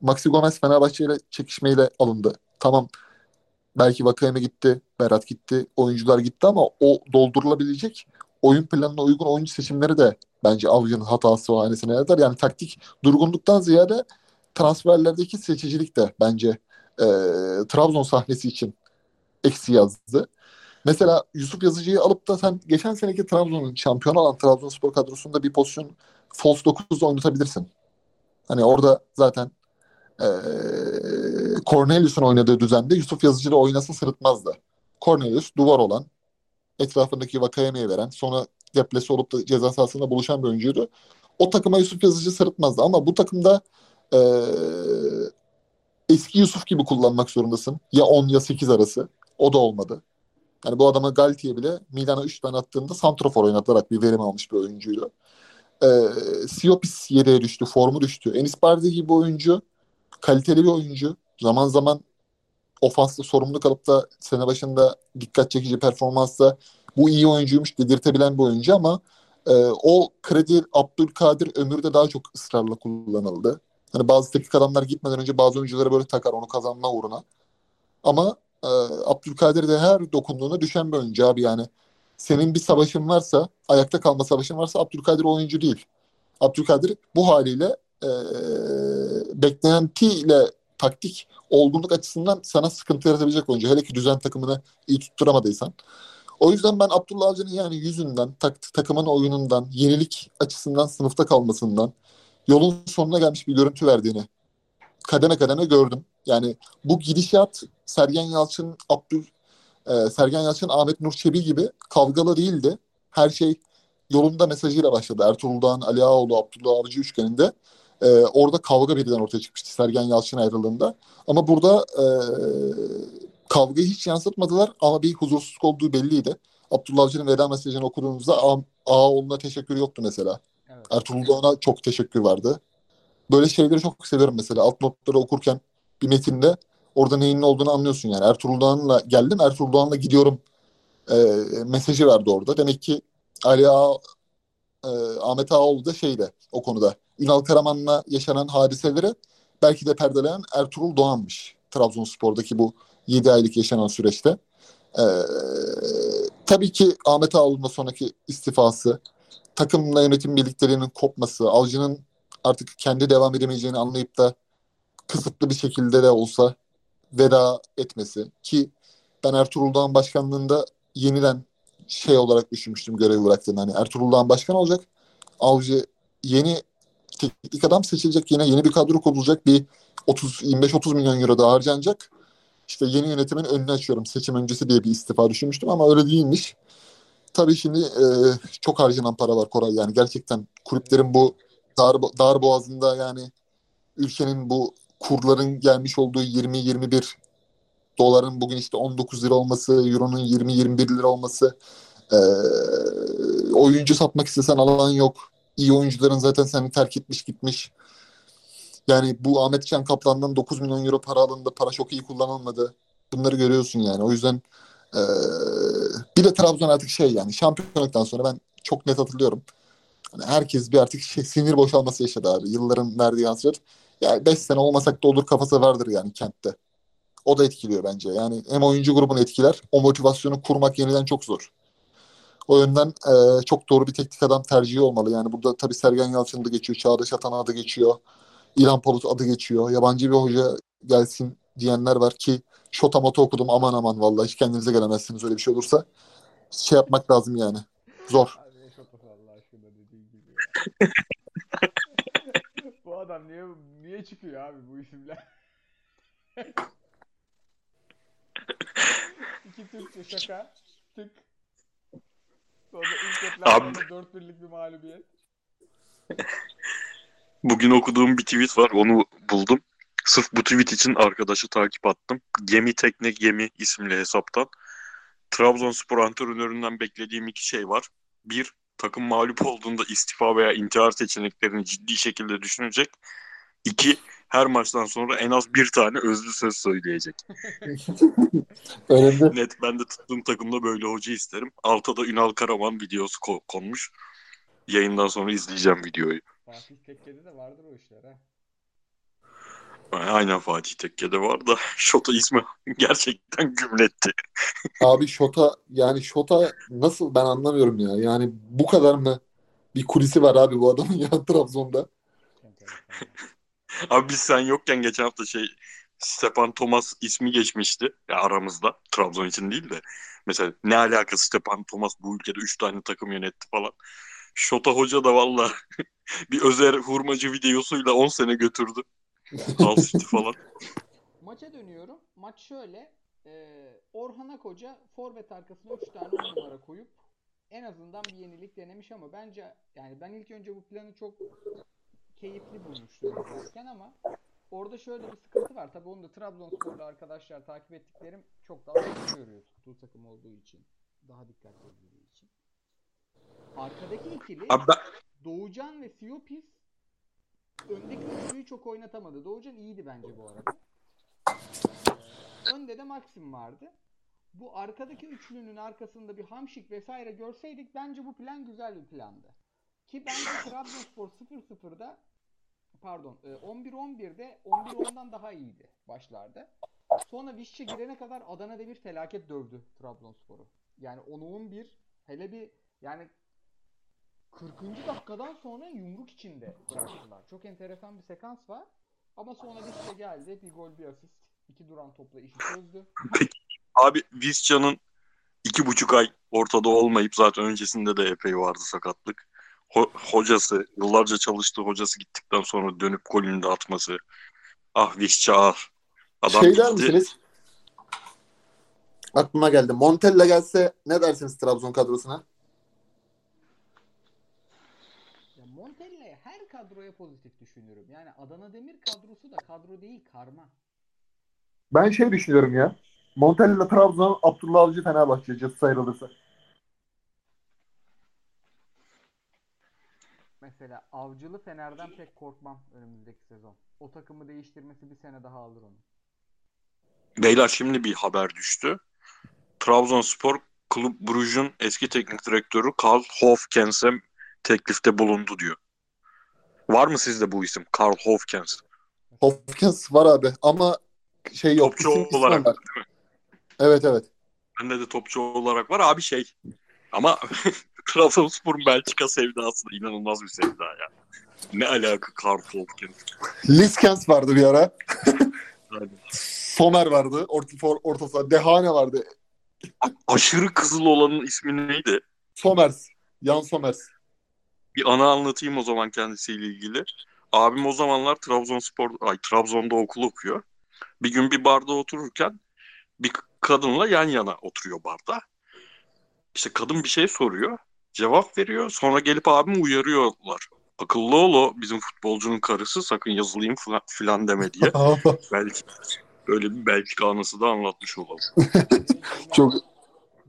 Maxi Gomez Fenerbahçe ile çekişmeyle alındı. Tamam belki Vakayeme gitti, Berat gitti, oyuncular gitti ama o doldurulabilecek oyun planına uygun oyuncu seçimleri de bence Avcı'nın hatası o hanesine yazar. Yani taktik durgunluktan ziyade transferlerdeki seçicilik de bence e, Trabzon sahnesi için eksi yazdı. Mesela Yusuf Yazıcı'yı alıp da sen geçen seneki Trabzon'un şampiyon olan Trabzonspor kadrosunda bir pozisyon false 9'da oynatabilirsin. Hani orada zaten e, Cornelius'un oynadığı düzende Yusuf Yazıcı da oynasa sırıtmazdı. Cornelius duvar olan, etrafındaki Vakayeme'ye veren, sonra deplesi olup da ceza sahasında buluşan bir oyuncuydu. O takıma Yusuf Yazıcı sırıtmazdı ama bu takımda e, eski Yusuf gibi kullanmak zorundasın. Ya 10 ya 8 arası. O da olmadı. Yani bu adama Galti'ye bile Milan'a 3 tane attığında santrofor oynatılarak bir verim almış bir oyuncuydu. Ee, Siopis yedeğe düştü, formu düştü. Enis Bardi gibi oyuncu, kaliteli bir oyuncu. Zaman zaman ofanslı sorumluluk alıp da sene başında dikkat çekici performansla bu iyi oyuncuymuş dedirtebilen bir oyuncu ama e, o kredi Abdülkadir Ömür'de daha çok ısrarla kullanıldı. Hani bazı teknik adamlar gitmeden önce bazı oyunculara böyle takar onu kazanma uğruna. Ama e, Abdülkadir de her dokunduğuna düşen bir oyuncu abi yani. Senin bir savaşın varsa, ayakta kalma savaşın varsa Abdülkadir oyuncu değil. Abdülkadir bu haliyle e, beklentiyle taktik olgunluk açısından sana sıkıntı yaratabilecek oyuncu. Hele ki düzen takımını iyi tutturamadıysan. O yüzden ben Abdullah Avcı'nın yani yüzünden, tak, takımın oyunundan, yenilik açısından sınıfta kalmasından, yolun sonuna gelmiş bir görüntü verdiğini kademe kademe gördüm. Yani bu gidişat Sergen Yalçın, Abdül e, Sergen Yalçın, Ahmet Nur Çebi gibi kavgalı değildi. Her şey yolunda mesajıyla başladı. Ertuğrul Dağ'ın, Ali Ağaoğlu, Abdullah Avcı üçgeninde. E, orada kavga birden ortaya çıkmıştı Sergen Yalçın ayrılığında. Ama burada e, kavgayı hiç yansıtmadılar ama bir huzursuzluk olduğu belliydi. Abdullah Avcı'nın veda mesajını okuduğunuzda Ağaoğlu'na teşekkür yoktu mesela. Evet. Ertuğrul Doğan'a çok teşekkür vardı. Böyle şeyleri çok seviyorum mesela. Alt notları okurken bir metinde orada neyin ne olduğunu anlıyorsun yani. Ertuğrul Doğan'la geldim, Ertuğrul Doğan'la gidiyorum e, mesajı verdi orada. Demek ki Ali Ağa, e, Ahmet Ağaoğlu da şeyde o konuda. Ünal Karaman'la yaşanan hadiseleri belki de perdeleyen Ertuğrul Doğan'mış. Trabzonspor'daki bu 7 aylık yaşanan süreçte. E, tabii ki Ahmet Ağaoğlu'ndan sonraki istifası, takımla yönetim birliklerinin kopması, Avcı'nın artık kendi devam edemeyeceğini anlayıp da kısıtlı bir şekilde de olsa veda etmesi ki ben Ertuğrul Dağ'ın başkanlığında yeniden şey olarak düşünmüştüm görevi bıraktığını. Hani Ertuğrul Dağ'ın başkan olacak. Avcı yeni teknik adam seçilecek. Yine yeni bir kadro kurulacak. Bir 30 25-30 milyon euro daha harcanacak. İşte yeni yönetimin önünü açıyorum seçim öncesi diye bir istifa düşünmüştüm ama öyle değilmiş. Tabii şimdi e, çok harcanan para var Koray. Yani gerçekten kulüplerin bu dar, dar boğazında yani ülkenin bu kurların gelmiş olduğu 20-21 doların bugün işte 19 lira olması, euronun 20-21 lira olması, e, oyuncu satmak istesen alan yok. İyi oyuncuların zaten seni terk etmiş gitmiş. Yani bu Ahmet Can Kaplan'dan 9 milyon euro para alındı. Para çok iyi kullanılmadı. Bunları görüyorsun yani. O yüzden e, bir de Trabzon artık şey yani şampiyonluktan sonra ben çok net hatırlıyorum. Hani herkes bir artık şey, sinir boşalması yaşadı abi. Yılların verdiği hasret. Yani 5 sene olmasak da olur kafası vardır yani kentte. O da etkiliyor bence. Yani hem oyuncu grubunu etkiler. O motivasyonu kurmak yeniden çok zor. O yönden e, çok doğru bir teknik adam tercihi olmalı. Yani burada tabii Sergen Yalçın adı geçiyor. Çağdaş Atan adı geçiyor. İlhan Palut adı geçiyor. Yabancı bir hoca gelsin diyenler var ki şotamoto okudum aman aman vallahi hiç kendinize gelemezsiniz öyle bir şey olursa. Şey yapmak lazım yani. Zor. Bu adam niye niye çıkıyor abi bu isimler? İki Türkçe şaka. Tık. Sonra ilk deplasmanda 4 birlik bir mağlubiyet. Bugün okuduğum bir tweet var. Onu buldum. Sırf bu tweet için arkadaşı takip attım. Gemi Tekne Gemi isimli hesaptan. Trabzonspor antrenöründen beklediğim iki şey var. Bir, takım mağlup olduğunda istifa veya intihar seçeneklerini ciddi şekilde düşünecek. İki, her maçtan sonra en az bir tane özlü söz söyleyecek. Önemli. Net ben de tuttuğum takımda böyle hoca isterim. Alta da Ünal Karaman videosu ko- konmuş. Yayından sonra izleyeceğim videoyu. Fatih Tekke'de de vardır o işler ha. Aynen Fatih Tekke'de var da Şota ismi gerçekten gümletti. Abi Şota yani Şota nasıl ben anlamıyorum ya. Yani bu kadar mı bir kulisi var abi bu adamın ya Trabzon'da. Abi biz sen yokken geçen hafta şey Stepan Thomas ismi geçmişti ya aramızda. Trabzon için değil de. Mesela ne alakası Stepan Thomas bu ülkede 3 tane takım yönetti falan. Şota Hoca da valla bir Özer Hurmacı videosuyla 10 sene götürdü. Al falan. Maça dönüyorum. Maç şöyle. Ee, Orhan Akoca forvet arkasına 3 tane 10 numara koyup en azından bir yenilik denemiş ama bence yani ben ilk önce bu planı çok keyifli bulmuştum izlerken ama orada şöyle bir sıkıntı var. Tabii onu da Trabzonsporlu arkadaşlar takip ettiklerim çok daha fazla görüyor tuttuğu takım olduğu için. Daha dikkatli izlediği için. Arkadaki ikili ben, Doğucan ve Siopis öndeki üçlüyü çok oynatamadı. Doğucan iyiydi bence bu arada. Önde de Maxim vardı. Bu arkadaki üçlünün arkasında bir Hamşik vesaire görseydik bence bu plan güzel bir plandı. Ki bence Trabzonspor 0-0'da pardon e, 11-11'de 11-10'dan daha iyiydi başlarda. Sonra Vişçe girene kadar Adana Demir felaket dövdü Trabzonspor'u. Yani 10-11 hele bir yani 40. dakikadan sonra yumruk içinde bıraktılar. Çok enteresan bir sekans var. Ama sonra Vişçe geldi. Bir gol bir asist. iki duran topla işi çözdü. abi Visca'nın iki buçuk ay ortada olmayıp zaten öncesinde de epey vardı sakatlık. Ho- hocası, yıllarca çalıştığı hocası gittikten sonra dönüp golünü de atması. Ah Visca ah. Adam şey der gitti. misiniz? Aklıma geldi. Montella gelse ne dersiniz Trabzon kadrosuna? Ya Montella'ya her kadroya pozitif düşünüyorum. Yani Adana Demir kadrosu da kadro değil karma. Ben şey düşünüyorum ya. Montella Trabzon, Abdullah Avcı Fenerbahçe ayrılırsa. Mesela Avcılı Fener'den pek korkmam önümüzdeki sezon. O takımı değiştirmesi bir sene daha alır onu. Beyler şimdi bir haber düştü. Trabzonspor Kulüp Brugge'un eski teknik direktörü Karl Hofkens'e teklifte bulundu diyor. Var mı sizde bu isim? Karl Hofkens. Hopkins var abi ama şey yok. Topçu isim- olarak var. Evet evet. Bende de topçu olarak var. Abi şey ama Trabzonspor'un Belçika sevdası da inanılmaz bir sevda ya. Ne alaka Karl Hofkens? Liskens vardı bir ara. Somer vardı. Orta, for- orta saha. Dehane vardı. aşırı kızıl olanın ismi neydi? Somers. Jan Somers. Bir ana anlatayım o zaman kendisiyle ilgili. Abim o zamanlar Trabzonspor, ay Trabzon'da okul okuyor. Bir gün bir barda otururken bir kadınla yan yana oturuyor barda. İşte kadın bir şey soruyor. Cevap veriyor. Sonra gelip abimi uyarıyorlar. Akıllı ol o bizim futbolcunun karısı sakın yazılayım falan, filan deme diye. Belki böyle bir Belçika anısı da anlatmış olalım. Çok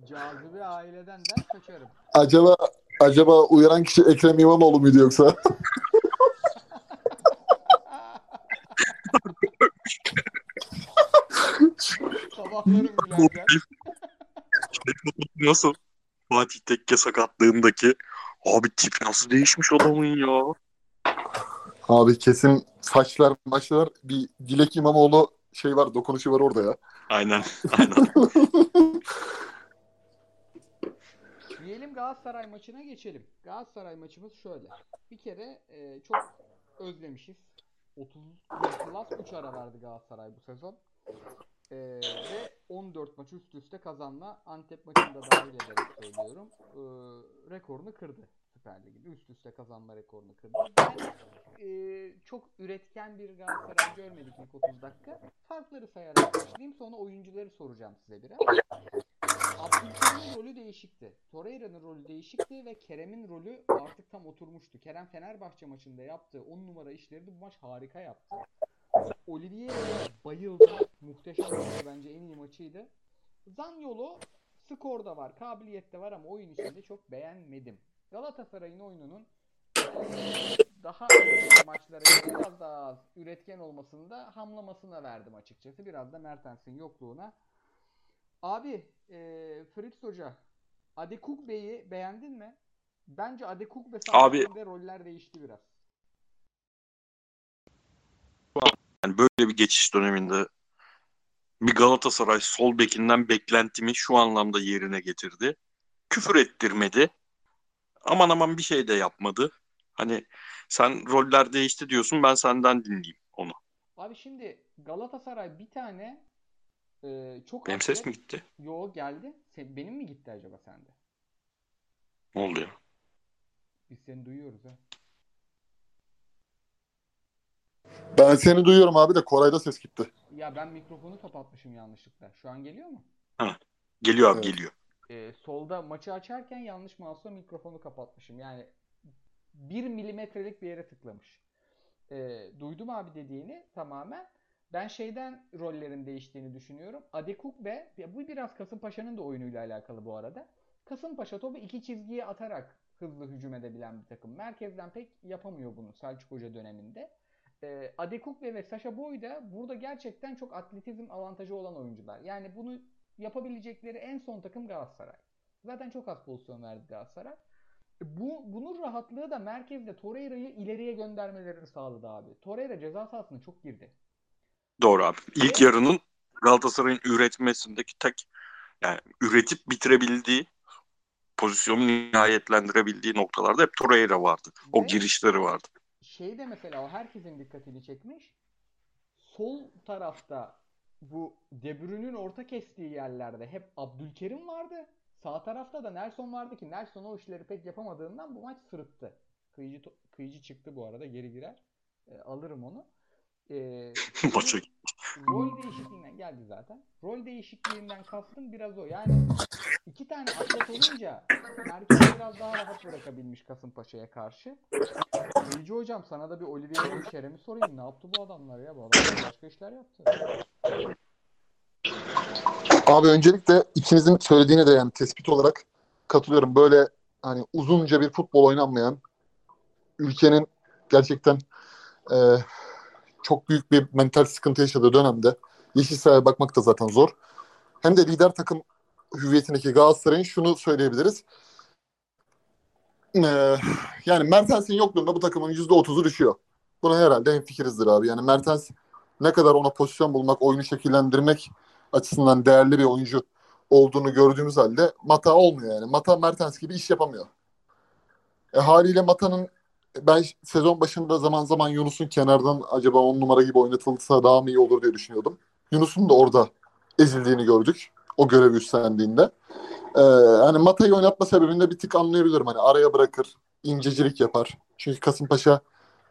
Cazibe aileden der kaçarım. acaba acaba uyaran kişi Ekrem İmamoğlu muydu yoksa? Sabahlarım. Nasıl? Fatih Tekke sakatlığındaki abi tip nasıl değişmiş adamın ya. Abi kesin saçlar maçlar bir Dilek İmamoğlu şey var dokunuşu var orada ya. Aynen. Aynen. Diyelim Galatasaray maçına geçelim. Galatasaray maçımız şöyle. Bir kere e, çok özlemişiz. 30 plus 3 ara verdi Galatasaray bu sezon. E, ve 14 maç üst üste kazanma Antep maçını da dahil ederek söylüyorum. E, rekorunu kırdı. Süper Lig'de üst üste kazanma rekorunu kırdı. Ben e, çok üretken bir Galatasaray görmedik ilk 30 dakika. Farkları sayarak başlayayım sonra oyuncuları soracağım size biraz. Abdülkerim'in rolü değişikti. Torreira'nın rolü değişikti ve Kerem'in rolü artık tam oturmuştu. Kerem Fenerbahçe maçında yaptığı 10 numara işleri de bu maç harika yaptı. Olivier'e bayıldım. Muhteşem bence en iyi maçıydı. Zanyolu skorda var, kabiliyette var ama oyun içinde çok beğenmedim. Galatasaray'ın oyununun daha maçlara biraz daha az üretken olmasında hamlamasına verdim açıkçası. Biraz da Mertens'in yokluğuna. Abi e, Fritz Hoca Adekuk Bey'i beğendin mi? Bence Adekuk ve Abi- roller değişti biraz. Yani böyle bir geçiş döneminde bir Galatasaray sol bekinden beklentimi şu anlamda yerine getirdi. Küfür ettirmedi. Aman aman bir şey de yapmadı. Hani sen roller değişti diyorsun ben senden dinleyeyim onu. Abi şimdi Galatasaray bir tane e, çok Benim ses mi gitti? Yo geldi. Benim mi gitti acaba sende? Ne oldu ya? Biz seni duyuyoruz ha. Ben seni duyuyorum abi de Koray'da ses gitti. Ya ben mikrofonu kapatmışım yanlışlıkla. Şu an geliyor mu? Geliyor abi Evet. geliyor. Ee, solda maçı açarken yanlış mouse'la mikrofonu kapatmışım. Yani bir milimetrelik bir yere tıklamış. Ee, duydum abi dediğini tamamen. Ben şeyden rollerin değiştiğini düşünüyorum. Adekuk ve ya bu biraz Kasımpaşa'nın da oyunuyla alakalı bu arada. Kasımpaşa topu iki çizgiye atarak hızlı hücum edebilen bir takım. Merkezden pek yapamıyor bunu Selçuk Hoca döneminde. Ee, Adekuk ve Sasha Boy da burada gerçekten çok atletizm avantajı olan oyuncular. Yani bunu yapabilecekleri en son takım Galatasaray. Zaten çok az pozisyon verdi Galatasaray. E, Bu, bunun rahatlığı da merkezde Torreira'yı ileriye göndermelerini sağladı abi. Torreira ceza sahasına çok girdi. Doğru abi. İlk yarının Galatasaray'ın üretmesindeki tek yani üretip bitirebildiği pozisyonu nihayetlendirebildiği noktalarda hep Torreira vardı. O Ve- girişleri vardı. Şey de mesela o herkesin dikkatini çekmiş. Sol tarafta bu De Bruyne'nin orta kestiği yerlerde hep Abdülkerim vardı. Sağ tarafta da Nelson vardı ki Nelson o işleri pek yapamadığından bu maç sırıttı. Kıyıcı, kıyıcı çıktı bu arada geri girer. E, alırım onu. E, Maça rol değişikliğinden geldi zaten. Rol değişikliğinden kastım biraz o. Yani iki tane atlet olunca merkezi biraz daha rahat bırakabilmiş Kasımpaşa'ya karşı. Bilgi hocam sana da bir Olivier'e bir Kerem'i sorayım. Ne yaptı bu adamlar ya? Bu adamlar başka işler yaptı. Abi öncelikle ikinizin söylediğine de yani tespit olarak katılıyorum. Böyle hani uzunca bir futbol oynanmayan ülkenin gerçekten e, çok büyük bir mental sıkıntı yaşadığı dönemde yeşil sahaya bakmak da zaten zor. Hem de lider takım hüviyetindeki Galatasaray'ın şunu söyleyebiliriz. E, yani Mertens'in yokluğunda bu takımın %30'u düşüyor. Buna herhalde hemfikirizdir abi. Yani Mertens ne kadar ona pozisyon bulmak, oyunu şekillendirmek açısından değerli bir oyuncu olduğunu gördüğümüz halde Mata olmuyor yani. Mata Mertens gibi iş yapamıyor. E, haliyle Mata'nın ben sezon başında zaman zaman Yunus'un kenardan acaba on numara gibi oynatılsa daha mı iyi olur diye düşünüyordum. Yunus'un da orada ezildiğini gördük. O görevi üstlendiğinde. Ee, hani Mata'yı oynatma sebebini de bir tık anlayabilirim. Hani araya bırakır, incecilik yapar. Çünkü Kasımpaşa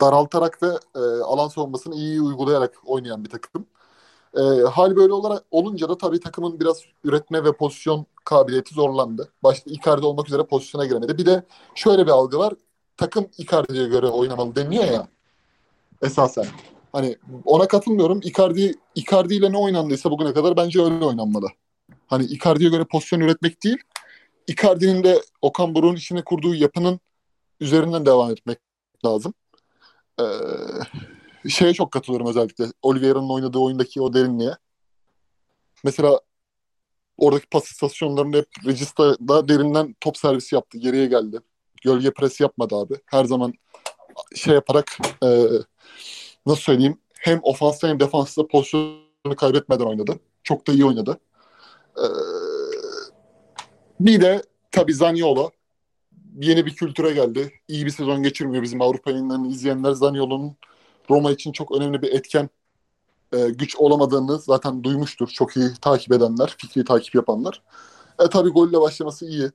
daraltarak ve e, alan savunmasını iyi uygulayarak oynayan bir takım. E, hal böyle olarak olunca da tabii takımın biraz üretme ve pozisyon kabiliyeti zorlandı. Başta Icardi olmak üzere pozisyona giremedi. Bir de şöyle bir algı var. Takım Icardi'ye göre oynamalı deniliyor ya esasen. Hani ona katılmıyorum. Icardi, Icardi ile ne oynandıysa bugüne kadar bence öyle oynanmalı. Hani Icardi'ye göre pozisyon üretmek değil, Icardi'nin de Okan Buruk'un içine kurduğu yapının üzerinden devam etmek lazım. Ee, şeye çok katılıyorum özellikle. Oliveira'nın oynadığı oyundaki o derinliğe. Mesela oradaki pas istasyonlarında hep Regista'da derinden top servisi yaptı. Geriye geldi. Gölge presi yapmadı abi. Her zaman şey yaparak e, nasıl söyleyeyim hem ofansta hem defansta pozisyonu kaybetmeden oynadı. Çok da iyi oynadı. Ee, bir de tabii Zaniolo yeni bir kültüre geldi. İyi bir sezon geçirmiyor bizim Avrupa yayınlarını izleyenler. Zaniolo'nun Roma için çok önemli bir etken e, güç olamadığını zaten duymuştur. Çok iyi takip edenler, fikri takip yapanlar. E tabii golle başlaması iyi.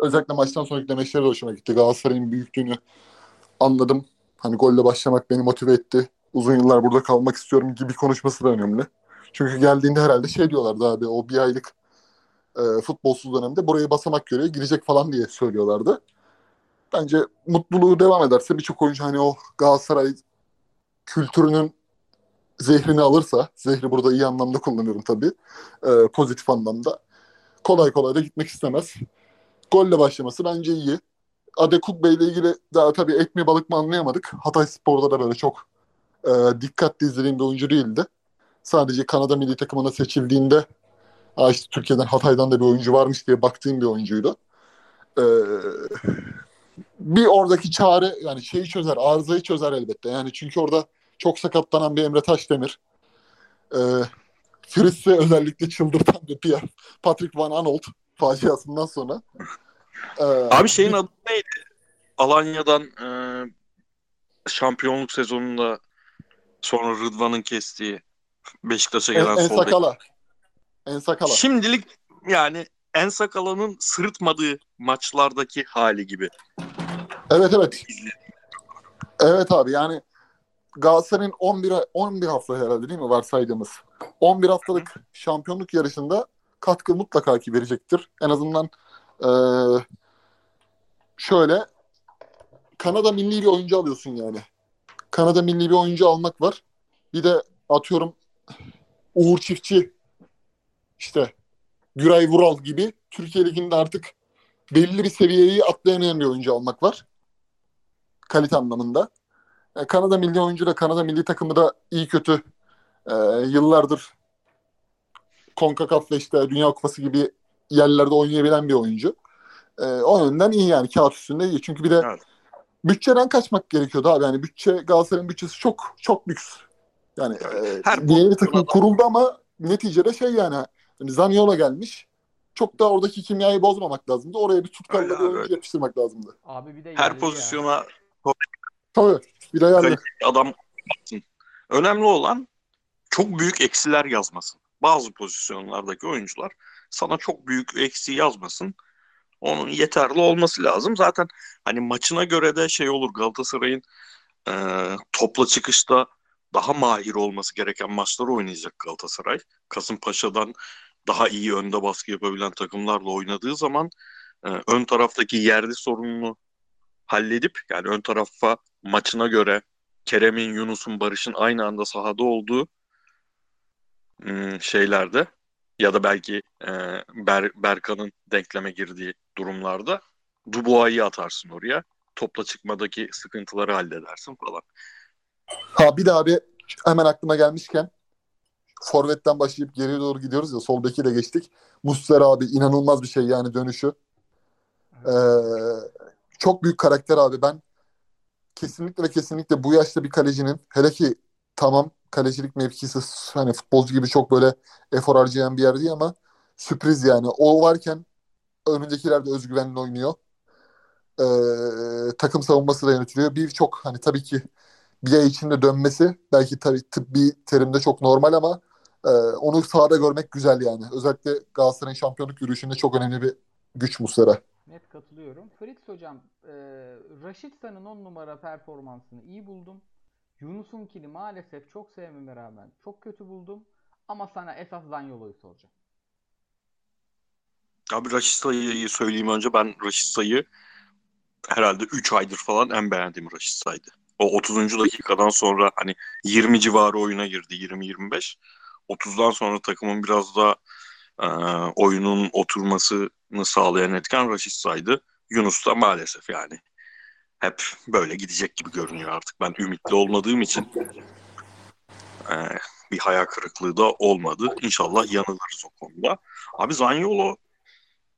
Özellikle maçtan sonraki demeçleri de hoşuma gitti. Galatasaray'ın büyüklüğünü anladım. Hani golle başlamak beni motive etti. Uzun yıllar burada kalmak istiyorum gibi konuşması da önemli. Çünkü geldiğinde herhalde şey diyorlardı abi o bir aylık e, futbolsuz dönemde burayı basamak görüyor girecek falan diye söylüyorlardı. Bence mutluluğu devam ederse birçok oyuncu hani o Galatasaray kültürünün zehrini alırsa, zehri burada iyi anlamda kullanıyorum tabii, e, pozitif anlamda. Kolay kolay da gitmek istemez. Golle başlaması bence iyi. Adekuk Bey ile ilgili daha tabii et mi balık mı anlayamadık. Hatay Spor'da da böyle çok e, dikkatli izlediğim bir oyuncu değildi. Sadece Kanada milli takımına seçildiğinde işte Türkiye'den Hatay'dan da bir oyuncu varmış diye baktığım bir oyuncuydu. Ee, bir oradaki çare yani şeyi çözer, arızayı çözer elbette. Yani çünkü orada çok sakatlanan bir Emre Taşdemir. Ee, Fritz'i özellikle çıldırtan bir Pierre Patrick Van Anolt faciasından sonra. Ee, Abi şeyin adı neydi? Alanya'dan e, şampiyonluk sezonunda sonra Rıdvan'ın kestiği Beşiktaş'a en, gelen en sol bek. sakala. En sakala. Şimdilik yani en sakalının sırıtmadığı maçlardaki hali gibi. Evet evet. Evet abi yani Galatasaray'ın 11 ay- 11 hafta herhalde değil mi varsaydığımız. 11 haftalık şampiyonluk yarışında katkı mutlaka ki verecektir. En azından eee, şöyle Kanada milli bir oyuncu alıyorsun yani. Kanada milli bir oyuncu almak var. Bir de atıyorum Uğur Çiftçi işte Güray Vural gibi Türkiye Ligi'nde artık belli bir seviyeyi atlayamayan bir oyuncu almak var. Kalite anlamında. E, Kanada milli oyuncu da Kanada milli takımı da iyi kötü e, yıllardır CONCACAF ve işte Dünya Kupası gibi yerlerde oynayabilen bir oyuncu. E, o yönden iyi yani kağıt üstünde iyi. Çünkü bir de Evet. bütçeden kaçmak gerekiyordu abi. Yani bütçe Galatasaray'ın bütçesi çok çok lüks. Yani e, Her yeni bir takım pozisyona kuruldu ama neticede şey yani hani Zaniolo gelmiş. Çok da oradaki kimyayı bozmamak lazımdı. Oraya bir tutkallı Öyle bir oyuncu öyle. yapıştırmak lazımdı. Abi bir de Her yerli ya. pozisyona Tabii. Bir de yani. Adam. Önemli olan çok büyük eksiler yazmasın. Bazı pozisyonlardaki oyuncular sana çok büyük eksi yazmasın. Onun yeterli olması lazım. Zaten hani maçına göre de şey olur Galatasaray'ın e, topla çıkışta daha mahir olması gereken maçları oynayacak Galatasaray. Kasımpaşa'dan daha iyi önde baskı yapabilen takımlarla oynadığı zaman e, ön taraftaki yerli sorununu halledip yani ön tarafa maçına göre Kerem'in, Yunus'un, Barış'ın aynı anda sahada olduğu şeylerde ya da belki e, Ber- Berkan'ın denkleme girdiği durumlarda Dubois'ı atarsın oraya. Topla çıkmadaki sıkıntıları halledersin falan. Ha bir de abi hemen aklıma gelmişken Forvet'ten başlayıp geriye doğru gidiyoruz ya sol beki de geçtik. Muslera abi inanılmaz bir şey yani dönüşü. Ee, çok büyük karakter abi. Ben kesinlikle ve kesinlikle bu yaşta bir kalecinin hele ki tamam kalecilik mevkisi hani futbolcu gibi çok böyle efor harcayan bir yer değil ama sürpriz yani. O varken önündekiler de özgüvenli oynuyor. Ee, takım savunması da yönetiliyor. Birçok hani tabii ki bir ay içinde dönmesi belki tabii tıbbi terimde çok normal ama e, onu sahada görmek güzel yani. Özellikle Galatasaray'ın şampiyonluk yürüyüşünde çok önemli bir güç Muslera. Net katılıyorum. Fritz hocam, e, Raşitsa'nın 10 numara performansını iyi buldum. Yunus'unkini maalesef çok sevmeme rağmen çok kötü buldum. Ama sana esas Zaniolo'yu soracağım. Abi Raşitsa'yı söyleyeyim önce. Ben Raşitsa'yı herhalde 3 aydır falan en beğendiğim Raşitsa'ydı. O 30. dakikadan sonra hani 20 civarı oyuna girdi. 20-25. 30'dan sonra takımın biraz da e, oyunun oturmasını sağlayan etken Raşitsa'ydı. Yunus da maalesef yani hep böyle gidecek gibi görünüyor artık. Ben ümitli olmadığım için e, bir hayal kırıklığı da olmadı. İnşallah yanılırız o konuda. Abi Zaniolo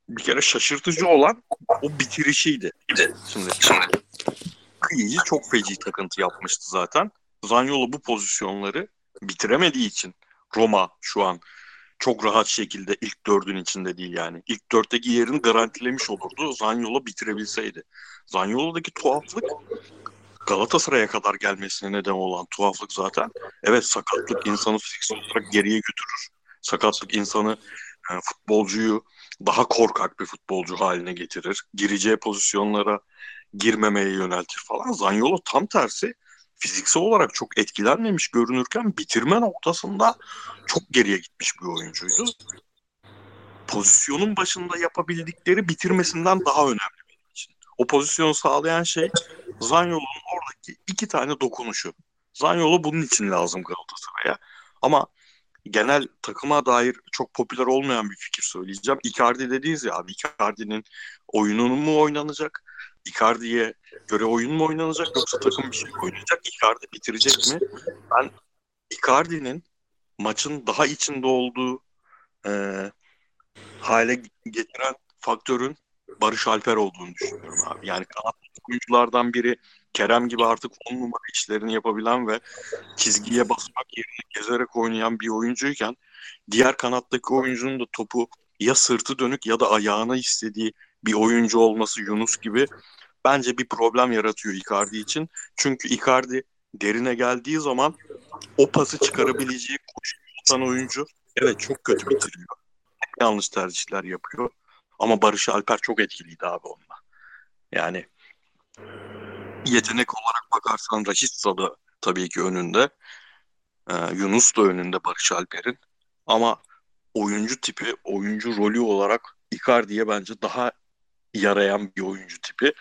bir kere şaşırtıcı olan o bitirişiydi. Şimdi, Kıyıcı çok feci takıntı yapmıştı zaten. Zaniolo bu pozisyonları bitiremediği için Roma şu an çok rahat şekilde ilk dördün içinde değil yani. İlk dörtteki yerini garantilemiş olurdu Zaniolo bitirebilseydi. Zaniolo'daki tuhaflık Galatasaray'a kadar gelmesine neden olan tuhaflık zaten. Evet sakatlık insanı fiziksel olarak geriye götürür. Sakatlık insanı e, futbolcuyu daha korkak bir futbolcu haline getirir. Gireceği pozisyonlara girmemeye yöneltir falan. Zaniolo tam tersi fiziksel olarak çok etkilenmemiş görünürken bitirme noktasında çok geriye gitmiş bir oyuncuydu. pozisyonun başında yapabildikleri bitirmesinden daha önemli benim için. O pozisyonu sağlayan şey Zanyolu'nun oradaki iki tane dokunuşu. Zanyolu bunun için lazım Galatasaray'a. Ama genel takıma dair çok popüler olmayan bir fikir söyleyeceğim. Icardi dediğiniz ya abi Icardi'nin oyununu mu oynanacak? Icardi'ye göre oyun mu oynanacak yoksa takım bir şey oynayacak? Icardi bitirecek mi? Ben Icardi'nin maçın daha içinde olduğu e, hale getiren faktörün Barış Alper olduğunu düşünüyorum abi. Yani kanat oyunculardan biri Kerem gibi artık on numara işlerini yapabilen ve çizgiye basmak yerine gezerek oynayan bir oyuncuyken diğer kanattaki oyuncunun da topu ya sırtı dönük ya da ayağına istediği bir oyuncu olması Yunus gibi bence bir problem yaratıyor Icardi için. Çünkü Icardi derine geldiği zaman o pası çıkarabileceği koşu oyuncu evet çok kötü bitiriyor. Yanlış tercihler yapıyor. Ama Barış Alper çok etkiliydi abi onunla. Yani yetenek olarak bakarsan Raşitsa da tabii ki önünde. Ee, Yunus da önünde Barış Alper'in. Ama oyuncu tipi, oyuncu rolü olarak Icardi'ye bence daha yarayan bir oyuncu tipi.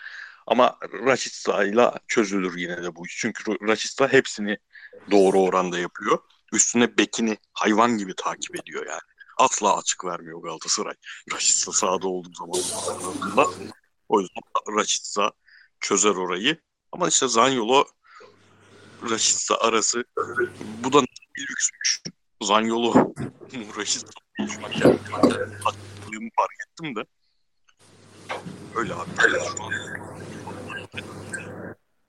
Ama Raşitsa ile çözülür yine de bu iş. Çünkü Raşitsa hepsini doğru oranda yapıyor. Üstüne bekini hayvan gibi takip ediyor yani. Asla açık vermiyor Galatasaray. Raşitsa sahada olduğu zaman. O yüzden Raşitsa çözer orayı. Ama işte Zanyolo Raşitsa arası bu da bir lüksmüş. Zanyolo Raşitsa şu an kendimi fark ettim de. Öyle abi. Öyle şu an.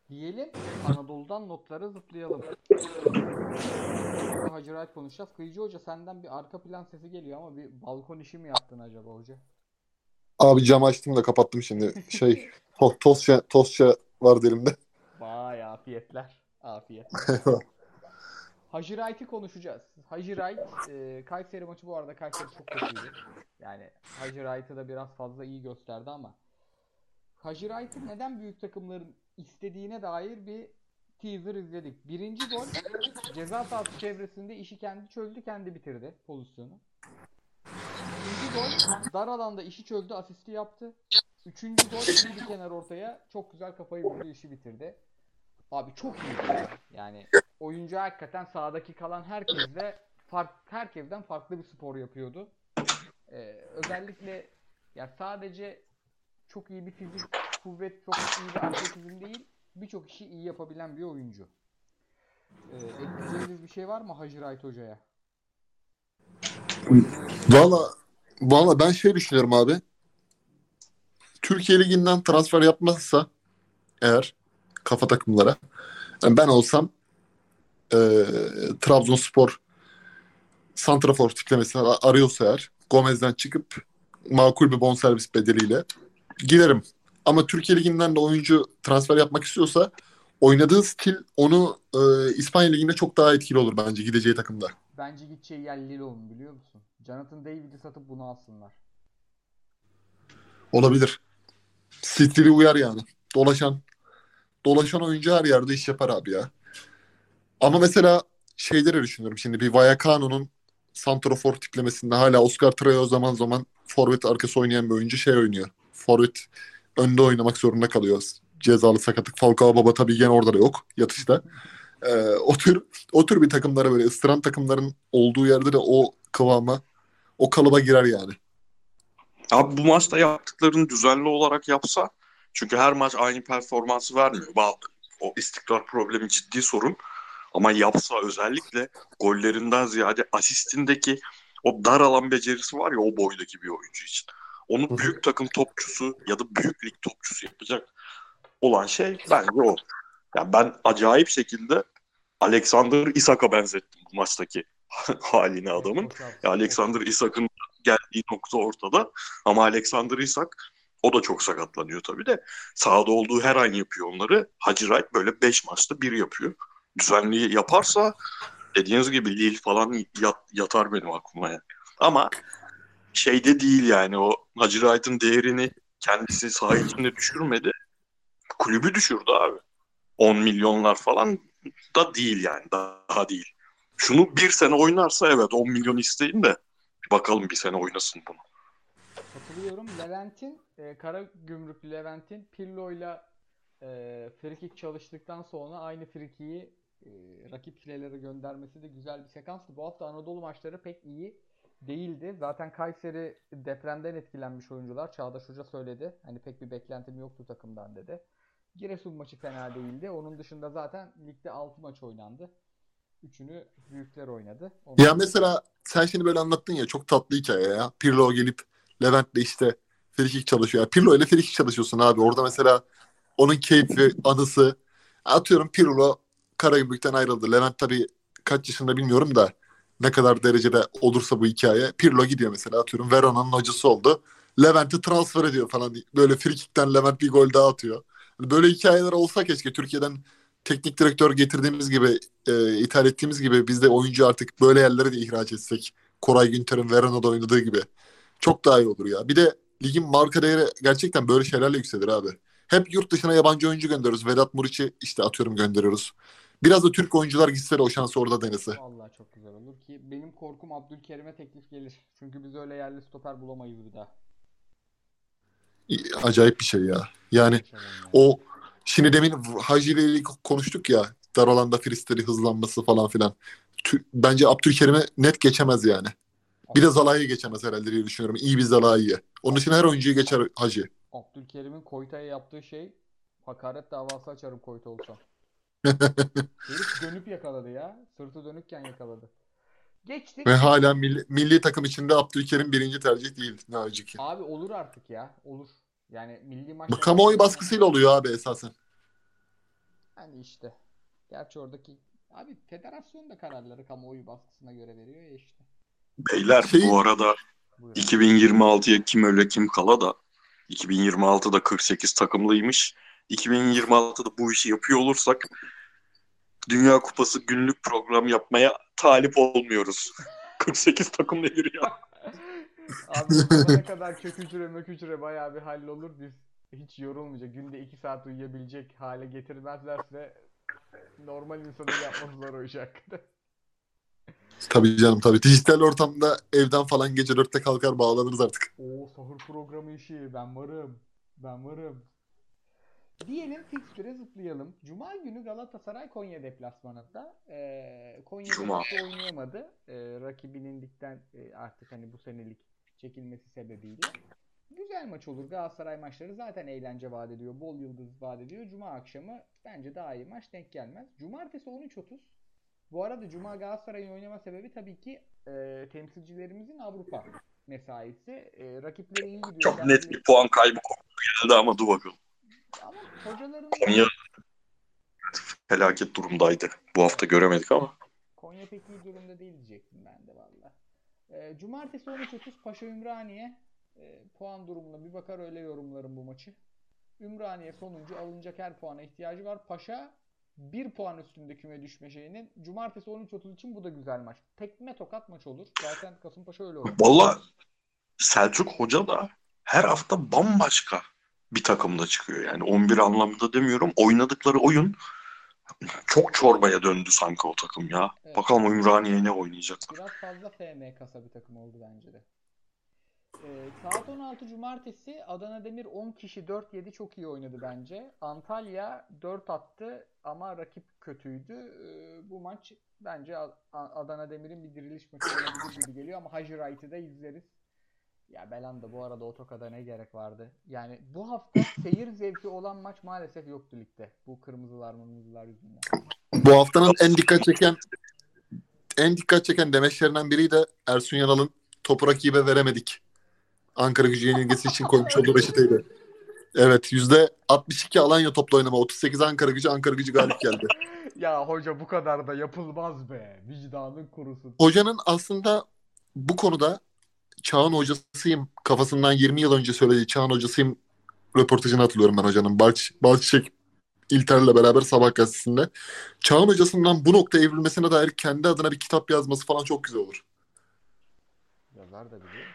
Diyelim Anadolu'dan notlara zıplayalım. Hacı Wright konuşacağız. Kıyıcı Hoca senden bir arka plan sesi geliyor ama bir balkon işi mi yaptın acaba hoca? Abi cam açtım da kapattım şimdi. Şey to tostça, tostça vardı elimde. Vay afiyetler. Afiyet. Hacı Wright'i konuşacağız. Hacı Wright, e, Kayseri maçı bu arada Kayseri çok kötüydü. Yani Hacı Wright'ı da biraz fazla iyi gösterdi ama Wright'ı neden büyük takımların istediğine dair bir teaser izledik. Birinci gol ceza sahası çevresinde işi kendi çözdü, kendi bitirdi pozisyonu. İkinci gol dar alanda işi çözdü, asisti yaptı. Üçüncü gol iyi bir kenar ortaya çok güzel kafayı vurdu, işi bitirdi. Abi çok iyi. Yani oyuncu hakikaten sahadaki kalan herkesle fark, herkesten farklı bir spor yapıyordu. Ee, özellikle ya sadece çok iyi bir fizik, kuvvet, çok iyi bir atletizm değil, birçok işi iyi yapabilen bir oyuncu. Ee, ekleyeceğiniz bir şey var mı Hacı Wright Hoca'ya? Valla valla ben şey düşünüyorum abi. Türkiye Ligi'nden transfer yapmazsa eğer kafa takımlara yani ben olsam e, Trabzonspor Santrafor tiplemesini arıyorsa eğer Gomez'den çıkıp makul bir bonservis bedeliyle giderim. Ama Türkiye Ligi'nden de oyuncu transfer yapmak istiyorsa oynadığı stil onu e, İspanya Ligi'nde çok daha etkili olur bence gideceği takımda. Bence gideceği yer Lille'ın biliyor musun? Jonathan David'i satıp bunu alsınlar. Olabilir. Stili uyar yani. Dolaşan dolaşan oyuncu her yerde iş yapar abi ya. Ama mesela şeyleri düşünüyorum şimdi bir Vallecano'nun Santrofor tiplemesinde hala Oscar Traoré zaman zaman forvet arkası oynayan bir oyuncu şey oynuyor. Forvet önde oynamak zorunda kalıyor. Cezalı sakatlık. Falcao Baba tabii gene orada da yok yatışta. Ee, o tür o tür bir takımlara böyle ıstıran takımların olduğu yerde de o kıvama o kalıba girer yani. Abi bu maçta yaptıklarını düzenli olarak yapsa çünkü her maç aynı performansı vermiyor. O istikrar problemi ciddi sorun. Ama yapsa özellikle gollerinden ziyade asistindeki o dar alan becerisi var ya o boydaki bir oyuncu için. Onu büyük takım topçusu ya da büyük lig topçusu yapacak olan şey bence o. Yani ben acayip şekilde Alexander Isak'a benzettim bu maçtaki halini adamın. Ya Alexander Isak'ın geldiği nokta ortada ama Alexander Isak o da çok sakatlanıyor tabii de sahada olduğu her an yapıyor onları. Hacı Wright böyle 5 maçta bir yapıyor. Düzenli yaparsa dediğiniz gibi Lille falan yat, yatar benim aklıma yani. Ama şeyde değil yani o Hacı Wright'ın değerini kendisi saha düşürmedi. Kulübü düşürdü abi. 10 milyonlar falan da değil yani daha değil. Şunu bir sene oynarsa evet 10 milyon isteyin de bakalım bir sene oynasın bunu. Katılıyorum. Levent'in e, Kara Gümrüklü Levent'in Pirlo'yla e, frikik çalıştıktan sonra aynı frikiyi e, rakip filelere göndermesi de güzel bir sekanstı. Bu hafta Anadolu maçları pek iyi değildi. Zaten Kayseri depremden etkilenmiş oyuncular. Çağdaş Hoca söyledi. Hani pek bir beklentim yoktu takımdan dedi. Giresun maçı fena değildi. Onun dışında zaten ligde 6 maç oynandı. Üçünü büyükler oynadı. Onun Ya mesela sen şimdi böyle anlattın ya çok tatlı hikaye ya. Pirlo gelip Levent'le işte frikik çalışıyor. Ya Pirlo ile frikik çalışıyorsun abi. Orada mesela onun keyfi, anısı. Atıyorum Pirlo Karagümrük'ten ayrıldı. Levent tabii kaç yaşında bilmiyorum da ne kadar derecede olursa bu hikaye. Pirlo gidiyor mesela atıyorum Verona'nın hocası oldu. Levent'i transfer ediyor falan. Böyle frikikten Levent bir gol daha atıyor. Hani Böyle hikayeler olsa keşke Türkiye'den teknik direktör getirdiğimiz gibi, e, ithal ettiğimiz gibi biz de oyuncu artık böyle yerlere de ihraç etsek. Koray Günter'in Verona'da oynadığı gibi. Çok daha iyi olur ya. Bir de ligin marka değeri gerçekten böyle şeylerle yükselir abi. Hep yurt dışına yabancı oyuncu gönderiyoruz. Vedat Muriç'i işte atıyorum gönderiyoruz. Biraz da Türk oyuncular gitse de o şansı orada denese. Vallahi çok güzel olur ki benim korkum Abdülkerim'e teklif gelir. Çünkü biz öyle yerli stoper bulamayız bir daha. Acayip bir şey ya. Yani yani. o şimdi demin Hacı ile konuştuk ya. Dar alanda fristleri hızlanması falan filan. Bence Abdülkerim'e net geçemez yani. Bir de Zalai'yi geçemez herhalde diye düşünüyorum. İyi bir Zalai'yi. Onun için her oyuncuyu geçer Hacı. Abdülkerim'in Koyta'ya yaptığı şey hakaret davası açarım Koyta olsam. Herif dönüp yakaladı ya. Sırtı dönükken yakaladı. Geçtik. Ve hala milli, milli takım içinde Abdülkerim birinci tercih değil. Ne acı ki. Abi olur artık ya. Olur. Yani milli Bu maçta kamuoyu baskısıyla oluyor abi esasen. Hani işte. Gerçi oradaki abi federasyon da kararları kamuoyu baskısına göre veriyor ya işte. Beyler Şey- bu arada Buyurun. 2026'ya kim öyle kim kala da 2026'da 48 takımlıymış. 2026'da bu işi yapıyor olursak Dünya Kupası günlük program yapmaya talip olmuyoruz. 48 takımla giriyor. Abi zamana kadar kök hücre mök hücre bayağı bir hallolur. Biz hiç yorulmayacak. Günde 2 saat uyuyabilecek hale getirmezlerse normal insanın yapması zor o iş. Tabii canım tabii. Dijital ortamda evden falan gece dörtte kalkar bağlanırız artık. Oo sahur programı işi. Ben varım. Ben varım. Diyelim fikstüre zıplayalım. Cuma günü Galatasaray Konya deplasmanında. Ee, Konya Cuma. oynayamadı. Ee, rakibinin ligden e, artık hani bu senelik çekilmesi sebebiyle. Güzel maç olur. Galatasaray maçları zaten eğlence vaat ediyor. Bol yıldız vaat ediyor. Cuma akşamı bence daha iyi maç denk gelmez. Cumartesi 13.30. Bu arada Cuma Galatasaray'ın oynama sebebi tabii ki e, temsilcilerimizin Avrupa mesaisi. E, rakipleri iyi gidiyor. Çok net bir puan kaybı geldi ama dur bakalım. Ama hocaların Konya felaket durumdaydı. Bu hafta göremedik ama. Konya pek iyi durumda değil diyecektim ben de valla. E, Cumartesi 13.30 Paşa Ümraniye e, puan durumuna bir bakar öyle yorumlarım bu maçı. Ümraniye sonuncu alınacak her puana ihtiyacı var. Paşa bir puan üstünde küme düşme şeyinin. Cumartesi 13.30 için bu da güzel maç. Tekme tokat maç olur. Zaten Kasımpaşa öyle olur. Valla Selçuk Hoca da her hafta bambaşka bir takımda çıkıyor. Yani 11 anlamında demiyorum. Oynadıkları oyun çok çorbaya döndü sanki o takım ya. Evet. Bakalım Ümraniye ne oynayacaklar. Biraz fazla FM kasa bir takım oldu bence de. Ee, saat 16 Cumartesi Adana Demir 10 kişi 4-7 çok iyi oynadı bence. Antalya 4 attı ama rakip kötüydü. Ee, bu maç bence Adana Demir'in bir diriliş maçı gibi geliyor ama Hacı Wright'ı da izleriz. Ya Belanda bu arada otokada ne gerek vardı? Yani bu hafta seyir zevki olan maç maalesef yoktu ligde. Bu kırmızılar mırmızılar yüzünden. Bu haftanın en dikkat çeken en dikkat çeken demeçlerinden biri de Ersun Yanal'ın topu rakibe veremedik. Ankara gücü yenilgisi için koymuş olduğu reçeteydi. Evet yüzde 62 Alanya topla oynama. 38 Ankara gücü. Ankara gücü galip geldi. Ya hoca bu kadar da yapılmaz be. Vicdanın kurusun. Hocanın aslında bu konuda Çağın hocasıyım kafasından 20 yıl önce söylediği Çağın hocasıyım röportajını hatırlıyorum ben hocanın. Balç, Balçiçek İlter'le beraber Sabah gazetesinde. Çağın hocasından bu noktaya evrilmesine dair kendi adına bir kitap yazması falan çok güzel olur. Yazar da biliyor.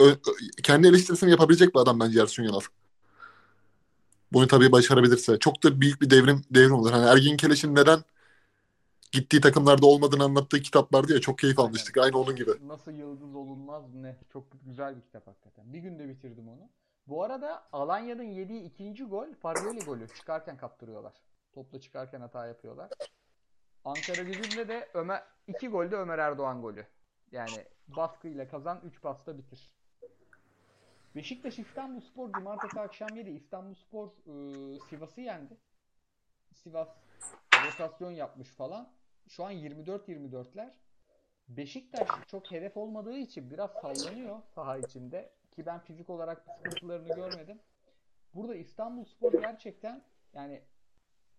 Ö- kendi eleştirisini yapabilecek bir adam bence Ersun Yanal. Bunu tabii başarabilirse. Çok da büyük bir devrim devrim olur. Hani Ergin Keleş'in neden gittiği takımlarda olmadığını anlattığı kitap vardı ya çok keyif Aynen. almıştık. Aynı onun gibi. Nasıl yıldız olunmaz ne? Çok güzel bir kitap hakikaten. Bir günde bitirdim onu. Bu arada Alanya'nın yediği ikinci gol Fagioli golü. Çıkarken kaptırıyorlar. Topla çıkarken hata yapıyorlar. Ankara gücünde de Ömer iki golde Ömer Erdoğan golü. Yani baskıyla kazan 3 pasta bitir. Beşiktaş İstanbulspor cumartesi akşam 7 İstanbulspor e, Sivas'ı yendi. Sivas rotasyon yapmış falan. Şu an 24-24'ler. Beşiktaş çok hedef olmadığı için biraz sallanıyor saha içinde. Ki ben fizik olarak sıkıntılarını görmedim. Burada İstanbulspor gerçekten yani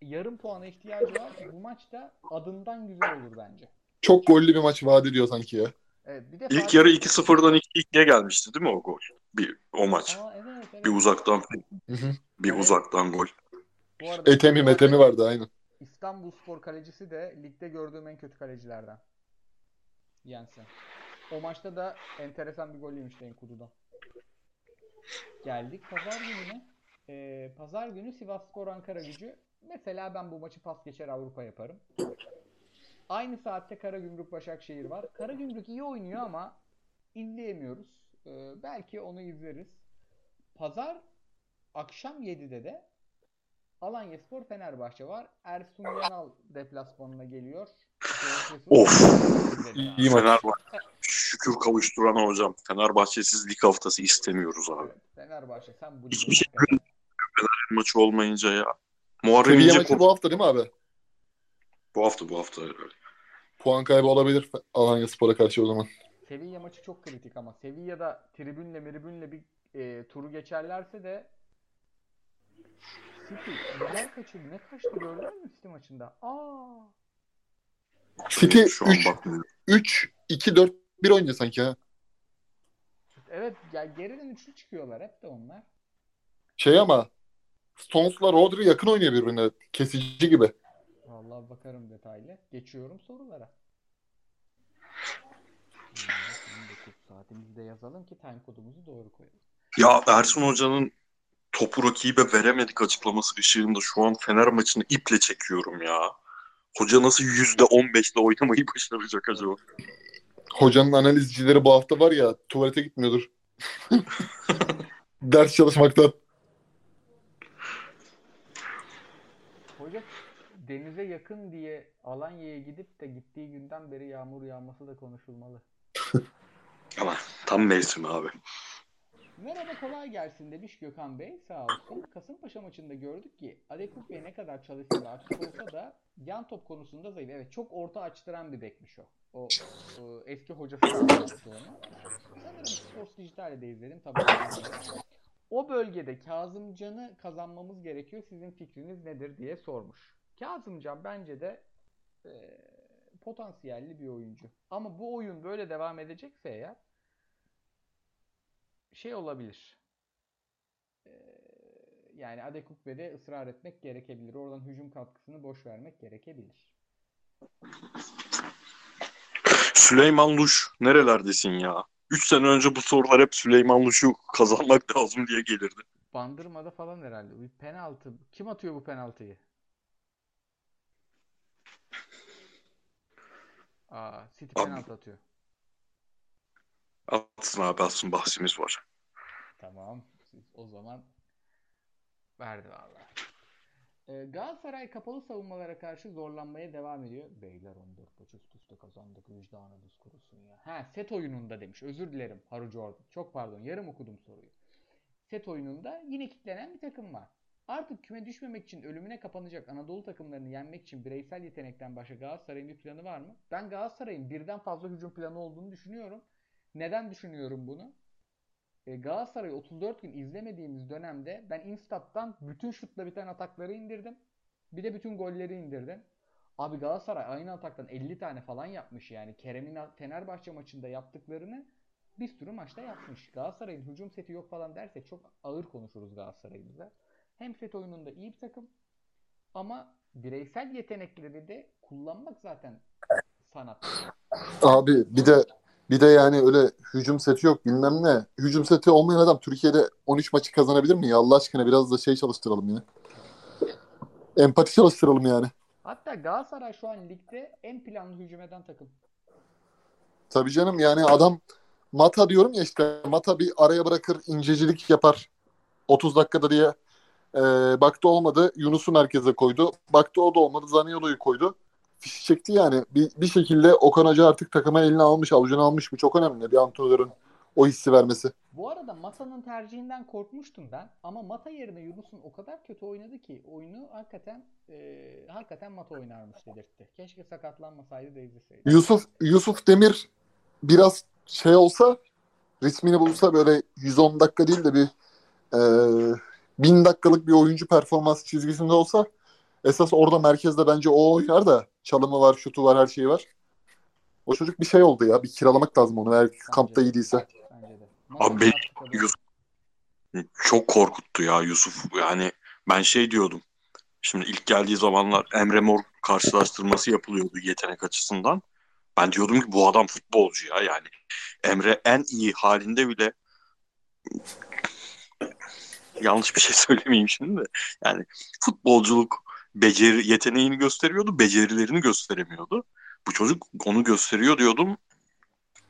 yarım puana ihtiyacı var. Bu maçta adından güzel olur bence. Çok gollü bir maç vaat ediyor sanki ya. Evet, bir de İlk Fatih- yarı 2-0'dan 2-2'ye gelmişti değil mi o gol? Bir o maç. Aa, evet, evet. Bir uzaktan Hı hı. bir Evet. uzaktan gol. Bu arada Etemi metemi vardı aynı. İstanbulspor kalecisi de ligde gördüğüm en kötü kalecilerden. Jensen. O maçta da enteresan bir gol yemişti Enkudu'dan. Geldik pazar gününe. Ee, pazar günü Sivasspor Ankara gücü. Mesela ben bu maçı pas geçer Avrupa yaparım. Aynı saatte Karagümrük Başakşehir var. Karagümrük iyi oynuyor ama izleyemiyoruz. Ee, belki onu izleriz. Pazar akşam 7'de de Alanyaspor Fenerbahçe var. Ersun Yanal deplasmanına geliyor. Of. İyi. Fenerbahçe şükür kavuşturan hocam. Fenerbahçe'siz lig haftası istemiyoruz abi. Evet, Fenerbahçe sen bu Hiçbir şey hakikaten- Maçı olmayınca ya. Muharrem İnce maçı bu... bu hafta değil mi abi? bu hafta bu hafta. Puan kaybı olabilir Alanya Spor'a karşı o zaman. Sevilla maçı çok kritik ama Sevilla'da tribünle miribünle bir e, turu geçerlerse de City güzel kaçırdı. Ne kaçtı gördün mü City maçında? Aa, City Şu an 3 bakmıyorum. 3 2 4 1 oynuyor sanki ha. evet ya geriden üçlü çıkıyorlar hep de onlar. Şey ama Stones'la Rodri yakın oynuyor birbirine. Kesici gibi. Vallahi bakarım detaylı. Geçiyorum sorulara. 19 saatimizi de yazalım ki time kodumuzu doğru koyalım. Ya Ersun Hoca'nın topu rakibe veremedik açıklaması ışığında şu an Fener maçını iple çekiyorum ya. Hoca nasıl %15'le oynamayı başaracak acaba? Hocanın analizcileri bu hafta var ya tuvalete gitmiyordur. Ders çalışmaktan. Hoca denize yakın diye Alanya'ya gidip de gittiği günden beri yağmur yağması da konuşulmalı. Ama tam mevsimi abi. Merhaba kolay gelsin demiş Gökhan Bey sağ olsun. Kasımpaşa maçında gördük ki Adekuk Bey ne kadar çalışsa da aktif olsa da yan top konusunda zayıf. Evet çok orta açtıran bir bekmiş o. O, o eski hocası da. Sanırım Sports Dijital'de de izledim. Tabii. O bölgede Kazımcan'ı kazanmamız gerekiyor. Sizin fikriniz nedir diye sormuş. Kazımcan bence de e, potansiyelli bir oyuncu. Ama bu oyun böyle devam edecekse eğer şey olabilir. Ee, yani Adekukbe'de ısrar etmek gerekebilir. Oradan hücum katkısını boş vermek gerekebilir. Süleyman Luş nerelerdesin ya? 3 sene önce bu sorular hep Süleyman Luş'u kazanmak lazım diye gelirdi. Bandırmada falan herhalde. Bir penaltı. Kim atıyor bu penaltıyı? Aa, City Abi- penaltı atıyor. Atsın abi atsın bahsimiz var. Tamam. Siz o zaman verdi vallahi. Ee, Galatasaray kapalı savunmalara karşı zorlanmaya devam ediyor. Beyler 14 maç üst üste kazandık. Vicdanınız kurusun ya. Ha set oyununda demiş. Özür dilerim Haru Jordan. Çok pardon. Yarım okudum soruyu. Set oyununda yine kitlenen bir takım var. Artık küme düşmemek için ölümüne kapanacak Anadolu takımlarını yenmek için bireysel yetenekten başka Galatasaray'ın bir planı var mı? Ben Galatasaray'ın birden fazla hücum planı olduğunu düşünüyorum. Neden düşünüyorum bunu? E, Galatasaray 34 gün izlemediğimiz dönemde ben Instat'tan bütün şutla biten atakları indirdim. Bir de bütün golleri indirdim. Abi Galatasaray aynı ataktan 50 tane falan yapmış yani. Kerem'in Fenerbahçe maçında yaptıklarını bir sürü maçta yapmış. Galatasaray'ın hücum seti yok falan dersek çok ağır konuşuruz Galatasaray'ımıza. Hem set oyununda iyi bir takım ama bireysel yetenekleri de kullanmak zaten sanat. Abi bir de bir de yani öyle hücum seti yok bilmem ne. Hücum seti olmayan adam Türkiye'de 13 maçı kazanabilir mi ya? Allah aşkına biraz da şey çalıştıralım ya. Empati çalıştıralım yani. Hatta Galatasaray şu an ligde en planlı hücum eden takım. Tabii canım yani adam Mata diyorum ya işte Mata bir araya bırakır incecilik yapar 30 dakikada diye e, baktı olmadı Yunus'u merkeze koydu. Baktı o da olmadı Zaniolo'yu koydu. Fişi çekti yani. Bir, bir şekilde Okan Hoca artık takıma eline almış, avucuna almış. Bu çok önemli bir antrenörün o hissi vermesi. Bu arada Mata'nın tercihinden korkmuştum ben. Ama Mata yerine Yunus'un o kadar kötü oynadı ki oyunu hakikaten e, hakikaten Mata oynarmış dedirtti. Keşke sakatlanmasaydı da izleseydi. Yusuf Yusuf Demir biraz şey olsa ritmini bulsa böyle 110 dakika değil de bir e, 1000 dakikalık bir oyuncu performans çizgisinde olsa esas orada merkezde bence o oynar da çalımı var, şutu var, her şeyi var. O çocuk bir şey oldu ya. Bir kiralamak lazım onu eğer kampta iyi değilse. Bence de. Abi beni Yusuf çok korkuttu ya Yusuf. Yani ben şey diyordum. Şimdi ilk geldiği zamanlar Emre Mor karşılaştırması yapılıyordu yetenek açısından. Ben diyordum ki bu adam futbolcu ya yani. Emre en iyi halinde bile yanlış bir şey söylemeyeyim şimdi de. Yani futbolculuk beceri yeteneğini gösteriyordu, becerilerini gösteremiyordu. Bu çocuk onu gösteriyor diyordum.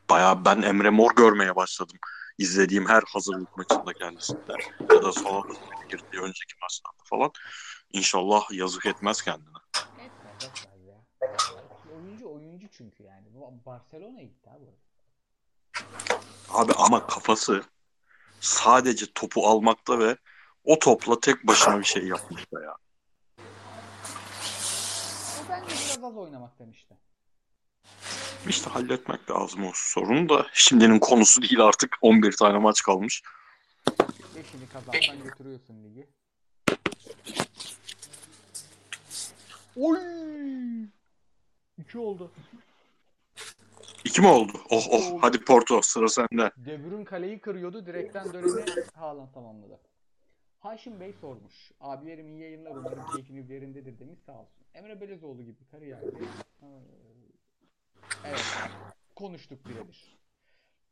Bayağı ben Emre Mor görmeye başladım. İzlediğim her hazırlık maçında kendisinde ya da sonra girdiği önceki maçlarda falan. İnşallah yazık etmez kendine. Oyuncu oyuncu çünkü yani. Barcelona'ya gitti abi. Abi ama kafası sadece topu almakta ve o topla tek başına bir şey yapmakta ya. Bence biraz az oynamaktan işte. İşte halletmek lazım o sorunu da. Şimdinin konusu değil artık 11 tane maç kalmış. Beşini kazansan götürüyorsun ligi. Oy! İki oldu. İki mi oldu? Oh oh hadi Porto sıra sende. De Bruyne kaleyi kırıyordu. Direkten dönemi Haaland tamamladı. Haşim Bey sormuş. Abilerim iyi yayınlar umarım keyfiniz yerindedir demiş sağ olsun. Emre Belezoğlu gibi kariyerde. Ee, Evet. Konuştuk birebir.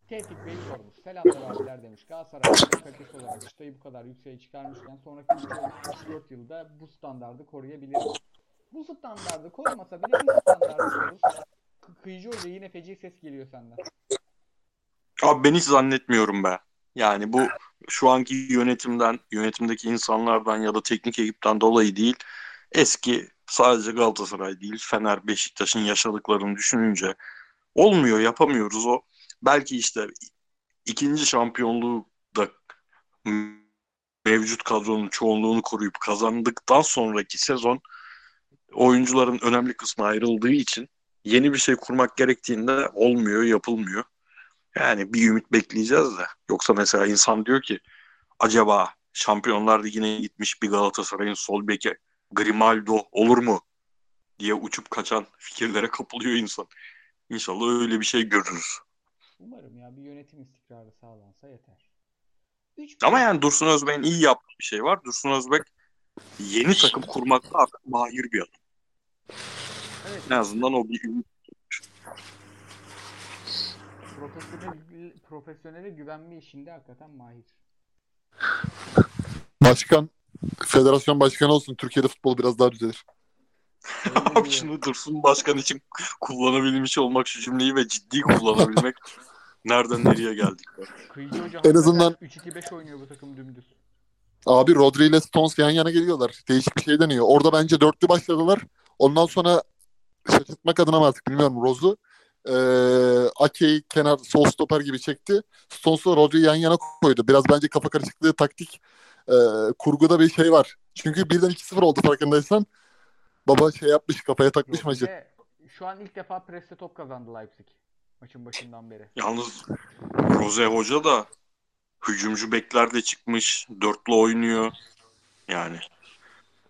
Tevfik Bey sormuş. Selamlar abiler demiş. Galatasaray'ın kalitesi olarak çıtayı bu kadar yükseğe çıkarmışken sonraki 3-4 yılda bu standardı koruyabilir? Bu standardı korumasa bile bir standardı korur. Kıyıcı Hoca yine feci ses geliyor senden. Abi ben hiç zannetmiyorum be. Yani bu şu anki yönetimden, yönetimdeki insanlardan ya da teknik ekipten dolayı değil. Eski sadece Galatasaray değil, Fener, Beşiktaş'ın yaşadıklarını düşününce olmuyor, yapamıyoruz o. Belki işte ikinci şampiyonluğu da mevcut kadronun çoğunluğunu koruyup kazandıktan sonraki sezon oyuncuların önemli kısmı ayrıldığı için yeni bir şey kurmak gerektiğinde olmuyor, yapılmıyor. Yani bir ümit bekleyeceğiz de. Yoksa mesela insan diyor ki acaba Şampiyonlar Ligi'ne gitmiş bir Galatasaray'ın sol beki Grimaldo olur mu diye uçup kaçan fikirlere kapılıyor insan. İnşallah öyle bir şey görürüz. Umarım ya bir yönetim istikrarı sağlansa yeter. Üç Ama yani Dursun Özbek'in iyi yaptığı bir şey var. Dursun Özbek yeni takım kurmakta artık mahir bir adam. evet, En azından o bir ümit. Profesyonel, profesyonele güvenme işinde hakikaten mahir. Başkan, federasyon başkanı olsun. Türkiye'de futbol biraz daha düzelir. Abi şunu Dursun Başkan için kullanabilmiş olmak şu cümleyi ve ciddi kullanabilmek nereden nereye geldik be. Kıyıcı Hoca En azından- 3-2-5 oynuyor bu takım dümdüz. Abi Rodri ile Stones yan yana geliyorlar. Değişik bir şey deniyor. Orada bence dörtlü başladılar. Ondan sonra şaşırtmak adına mı artık bilmiyorum Rose'u. Ee, Ake'yi kenar sol stoper gibi çekti. Stones'la Rodri'yi yan yana koydu. Biraz bence kafa karışıklığı taktik e, kurguda bir şey var. Çünkü birden 2-0 oldu farkındaysan. Baba şey yapmış kafaya takmış maçı. Şu an ilk defa preste top kazandı Leipzig. Maçın başından beri. Yalnız Rose Hoca da hücumcu bekler de çıkmış. Dörtlü oynuyor. Yani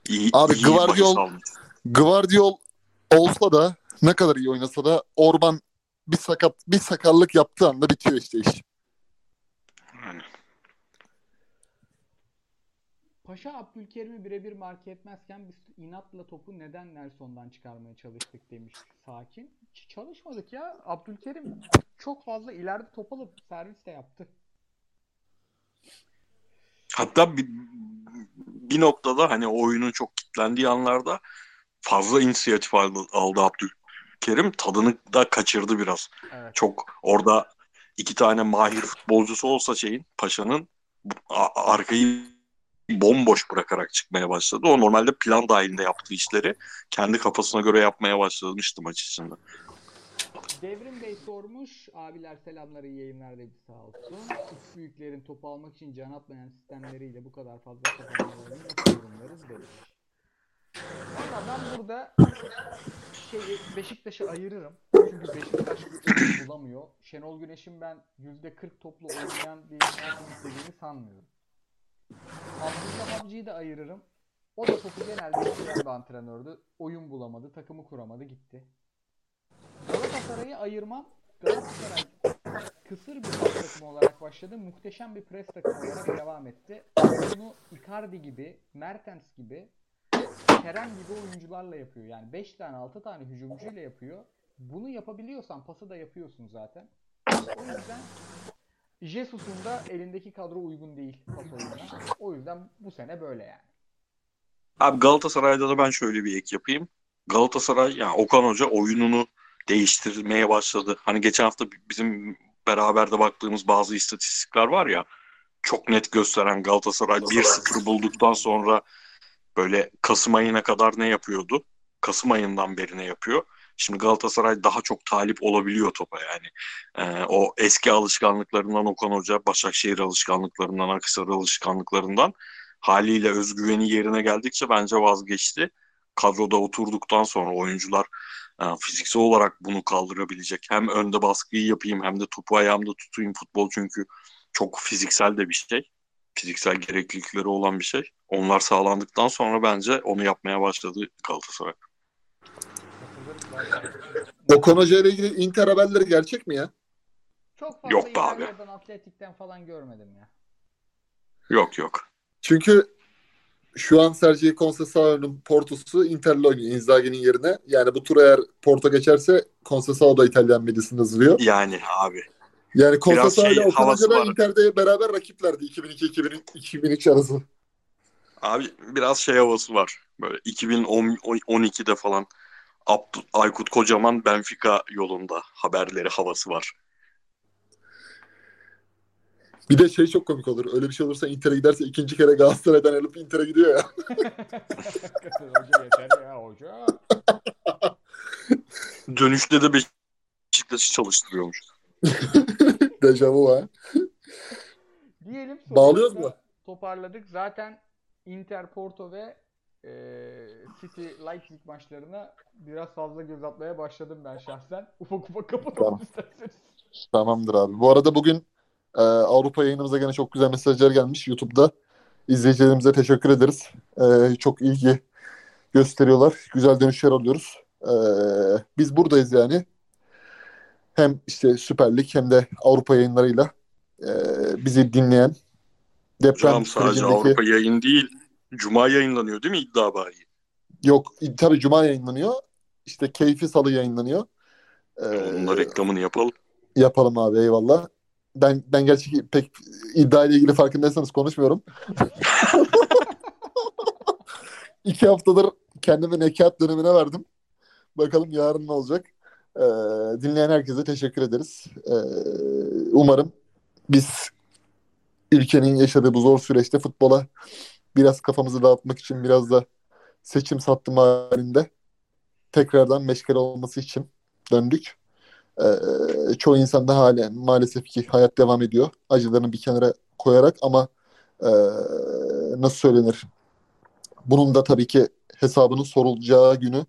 iyi, Abi iyi Guardiol-. Guardiol olsa da ne kadar iyi oynasa da Orban bir sakat bir sakarlık yaptığı anda bitiyor işte iş. Paşa Abdülkerim'i birebir marke etmezken biz inatla topu neden Nelson'dan çıkarmaya çalıştık demiş Sakin. Hiç çalışmadık ya. Abdülkerim çok fazla ileride top alıp servis de yaptı. Hatta bir, bir noktada hani oyunun çok kilitlendiği anlarda fazla inisiyatif aldı, aldı Abdülkerim. Tadını da kaçırdı biraz. Evet. Çok orada iki tane mahir futbolcusu olsa şeyin Paşa'nın arkayı bomboş bırakarak çıkmaya başladı. O normalde plan dahilinde yaptığı işleri kendi kafasına göre yapmaya başlamıştı maç içinde. Devrim Bey sormuş. Abiler selamlar iyi yayınlar dedi sağ olsun. Üç büyüklerin topu almak için can atmayan sistemleriyle bu kadar fazla kazanmalarını nasıl yorumlarız demiş. Valla ben burada şeyi Beşiktaş'ı ayırırım. Çünkü Beşiktaş bir oyun bulamıyor. Şenol Güneş'in ben %40 toplu oynayan bir istediğini sanmıyorum. Abdullah Avcı'yı da ayırırım. O da topu genelde isteyen bir antrenördü. Oyun bulamadı, takımı kuramadı, gitti. Galatasaray'ı ayırmam. Galatasaray kısır bir pres takımı olarak başladı. Muhteşem bir pres takımı olarak devam etti. Bunu Icardi gibi, Mertens gibi, Kerem gibi oyuncularla yapıyor. Yani 5 tane 6 tane hücumcuyla yapıyor. Bunu yapabiliyorsan pası da yapıyorsun zaten. O yüzden Jesus'un da elindeki kadro uygun değil pas oyununa. O yüzden bu sene böyle yani. Abi Galatasaray'da da ben şöyle bir ek yapayım. Galatasaray yani Okan Hoca oyununu değiştirmeye başladı. Hani geçen hafta bizim beraber de baktığımız bazı istatistikler var ya çok net gösteren Galatasaray 1-0 bulduktan sonra böyle Kasım ayına kadar ne yapıyordu? Kasım ayından beri ne yapıyor? Şimdi Galatasaray daha çok talip olabiliyor topa yani. Ee, o eski alışkanlıklarından Okan Hoca, Başakşehir alışkanlıklarından, Akhisar alışkanlıklarından haliyle özgüveni yerine geldikçe bence vazgeçti. Kadroda oturduktan sonra oyuncular e, fiziksel olarak bunu kaldırabilecek. Hem önde baskıyı yapayım hem de topu ayağımda tutayım futbol çünkü çok fiziksel de bir şey. Fiziksel gereklilikleri olan bir şey. Onlar sağlandıktan sonra bence onu yapmaya başladı Galatasaray. Okan Hoca ile ilgili Inter haberleri gerçek mi ya? Çok fazla Yok be abi. Atletik'ten falan görmedim ya. Yok yok. Çünkü şu an Sergio Conceição'nun Porto'su Inter'le oynuyor Inzaghi'nin yerine. Yani bu tur eğer Porto geçerse Conceição da İtalyan medyasını hızlıyor. Yani abi. Yani Biraz Conceição şey da var. Inter'de beraber rakiplerdi 2002-2003 arası. Abi biraz şey havası var. Böyle 2012'de falan Abd- Aykut Kocaman Benfica yolunda haberleri havası var. Bir de şey çok komik olur. Öyle bir şey olursa Inter'e giderse ikinci kere Galatasaray'dan alıp Inter'e gidiyor ya. hoca yeter ya hoca. Dönüşte de Beşiktaş'ı çalıştırıyormuş. Dejavu ha. Diyelim Bağlıyoruz mu? Toparladık. Zaten Inter, Porto ve e, City Leipzig maçlarına biraz fazla göz atmaya başladım ben şahsen. Ufak ufak kapatalım Tamam. isterseniz. Tamamdır abi. Bu arada bugün e, Avrupa yayınımıza gene çok güzel mesajlar gelmiş YouTube'da. İzleyicilerimize teşekkür ederiz. E, çok ilgi gösteriyorlar. Güzel dönüşler alıyoruz. E, biz buradayız yani. Hem işte Süper Lig hem de Avrupa yayınlarıyla e, bizi dinleyen deprem Hocam sadece sürecindeki- Avrupa yayın değil. Cuma yayınlanıyor değil mi iddia bari? Yok tabii Cuma yayınlanıyor. İşte Keyfi Salı yayınlanıyor. E, Onun reklamını yapalım. Yapalım abi eyvallah. Ben ben gerçi pek iddia ile ilgili farkındaysanız konuşmuyorum. İki haftadır kendimi nekat dönemine verdim. Bakalım yarın ne olacak. Ee, dinleyen herkese teşekkür ederiz. Ee, umarım biz ülkenin yaşadığı bu zor süreçte futbola biraz kafamızı dağıtmak için biraz da seçim sattım halinde tekrardan meşgul olması için döndük. Ee, çoğu insan da halen maalesef ki hayat devam ediyor. Acılarını bir kenara koyarak ama e, nasıl söylenir? Bunun da tabii ki hesabının sorulacağı günü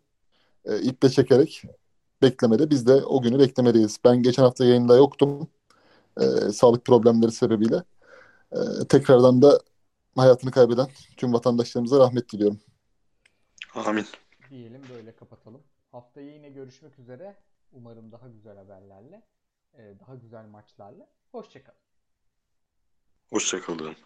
e, iple çekerek beklemede. Biz de o günü beklemeliyiz. Ben geçen hafta yayında yoktum. e, sağlık problemleri sebebiyle. E, tekrardan da hayatını kaybeden tüm vatandaşlarımıza rahmet diliyorum. Amin. Diyelim böyle kapatalım. Haftaya yine görüşmek üzere. Umarım daha güzel haberlerle, e, daha güzel maçlarla. Hoşçakalın. Hoşçakalın.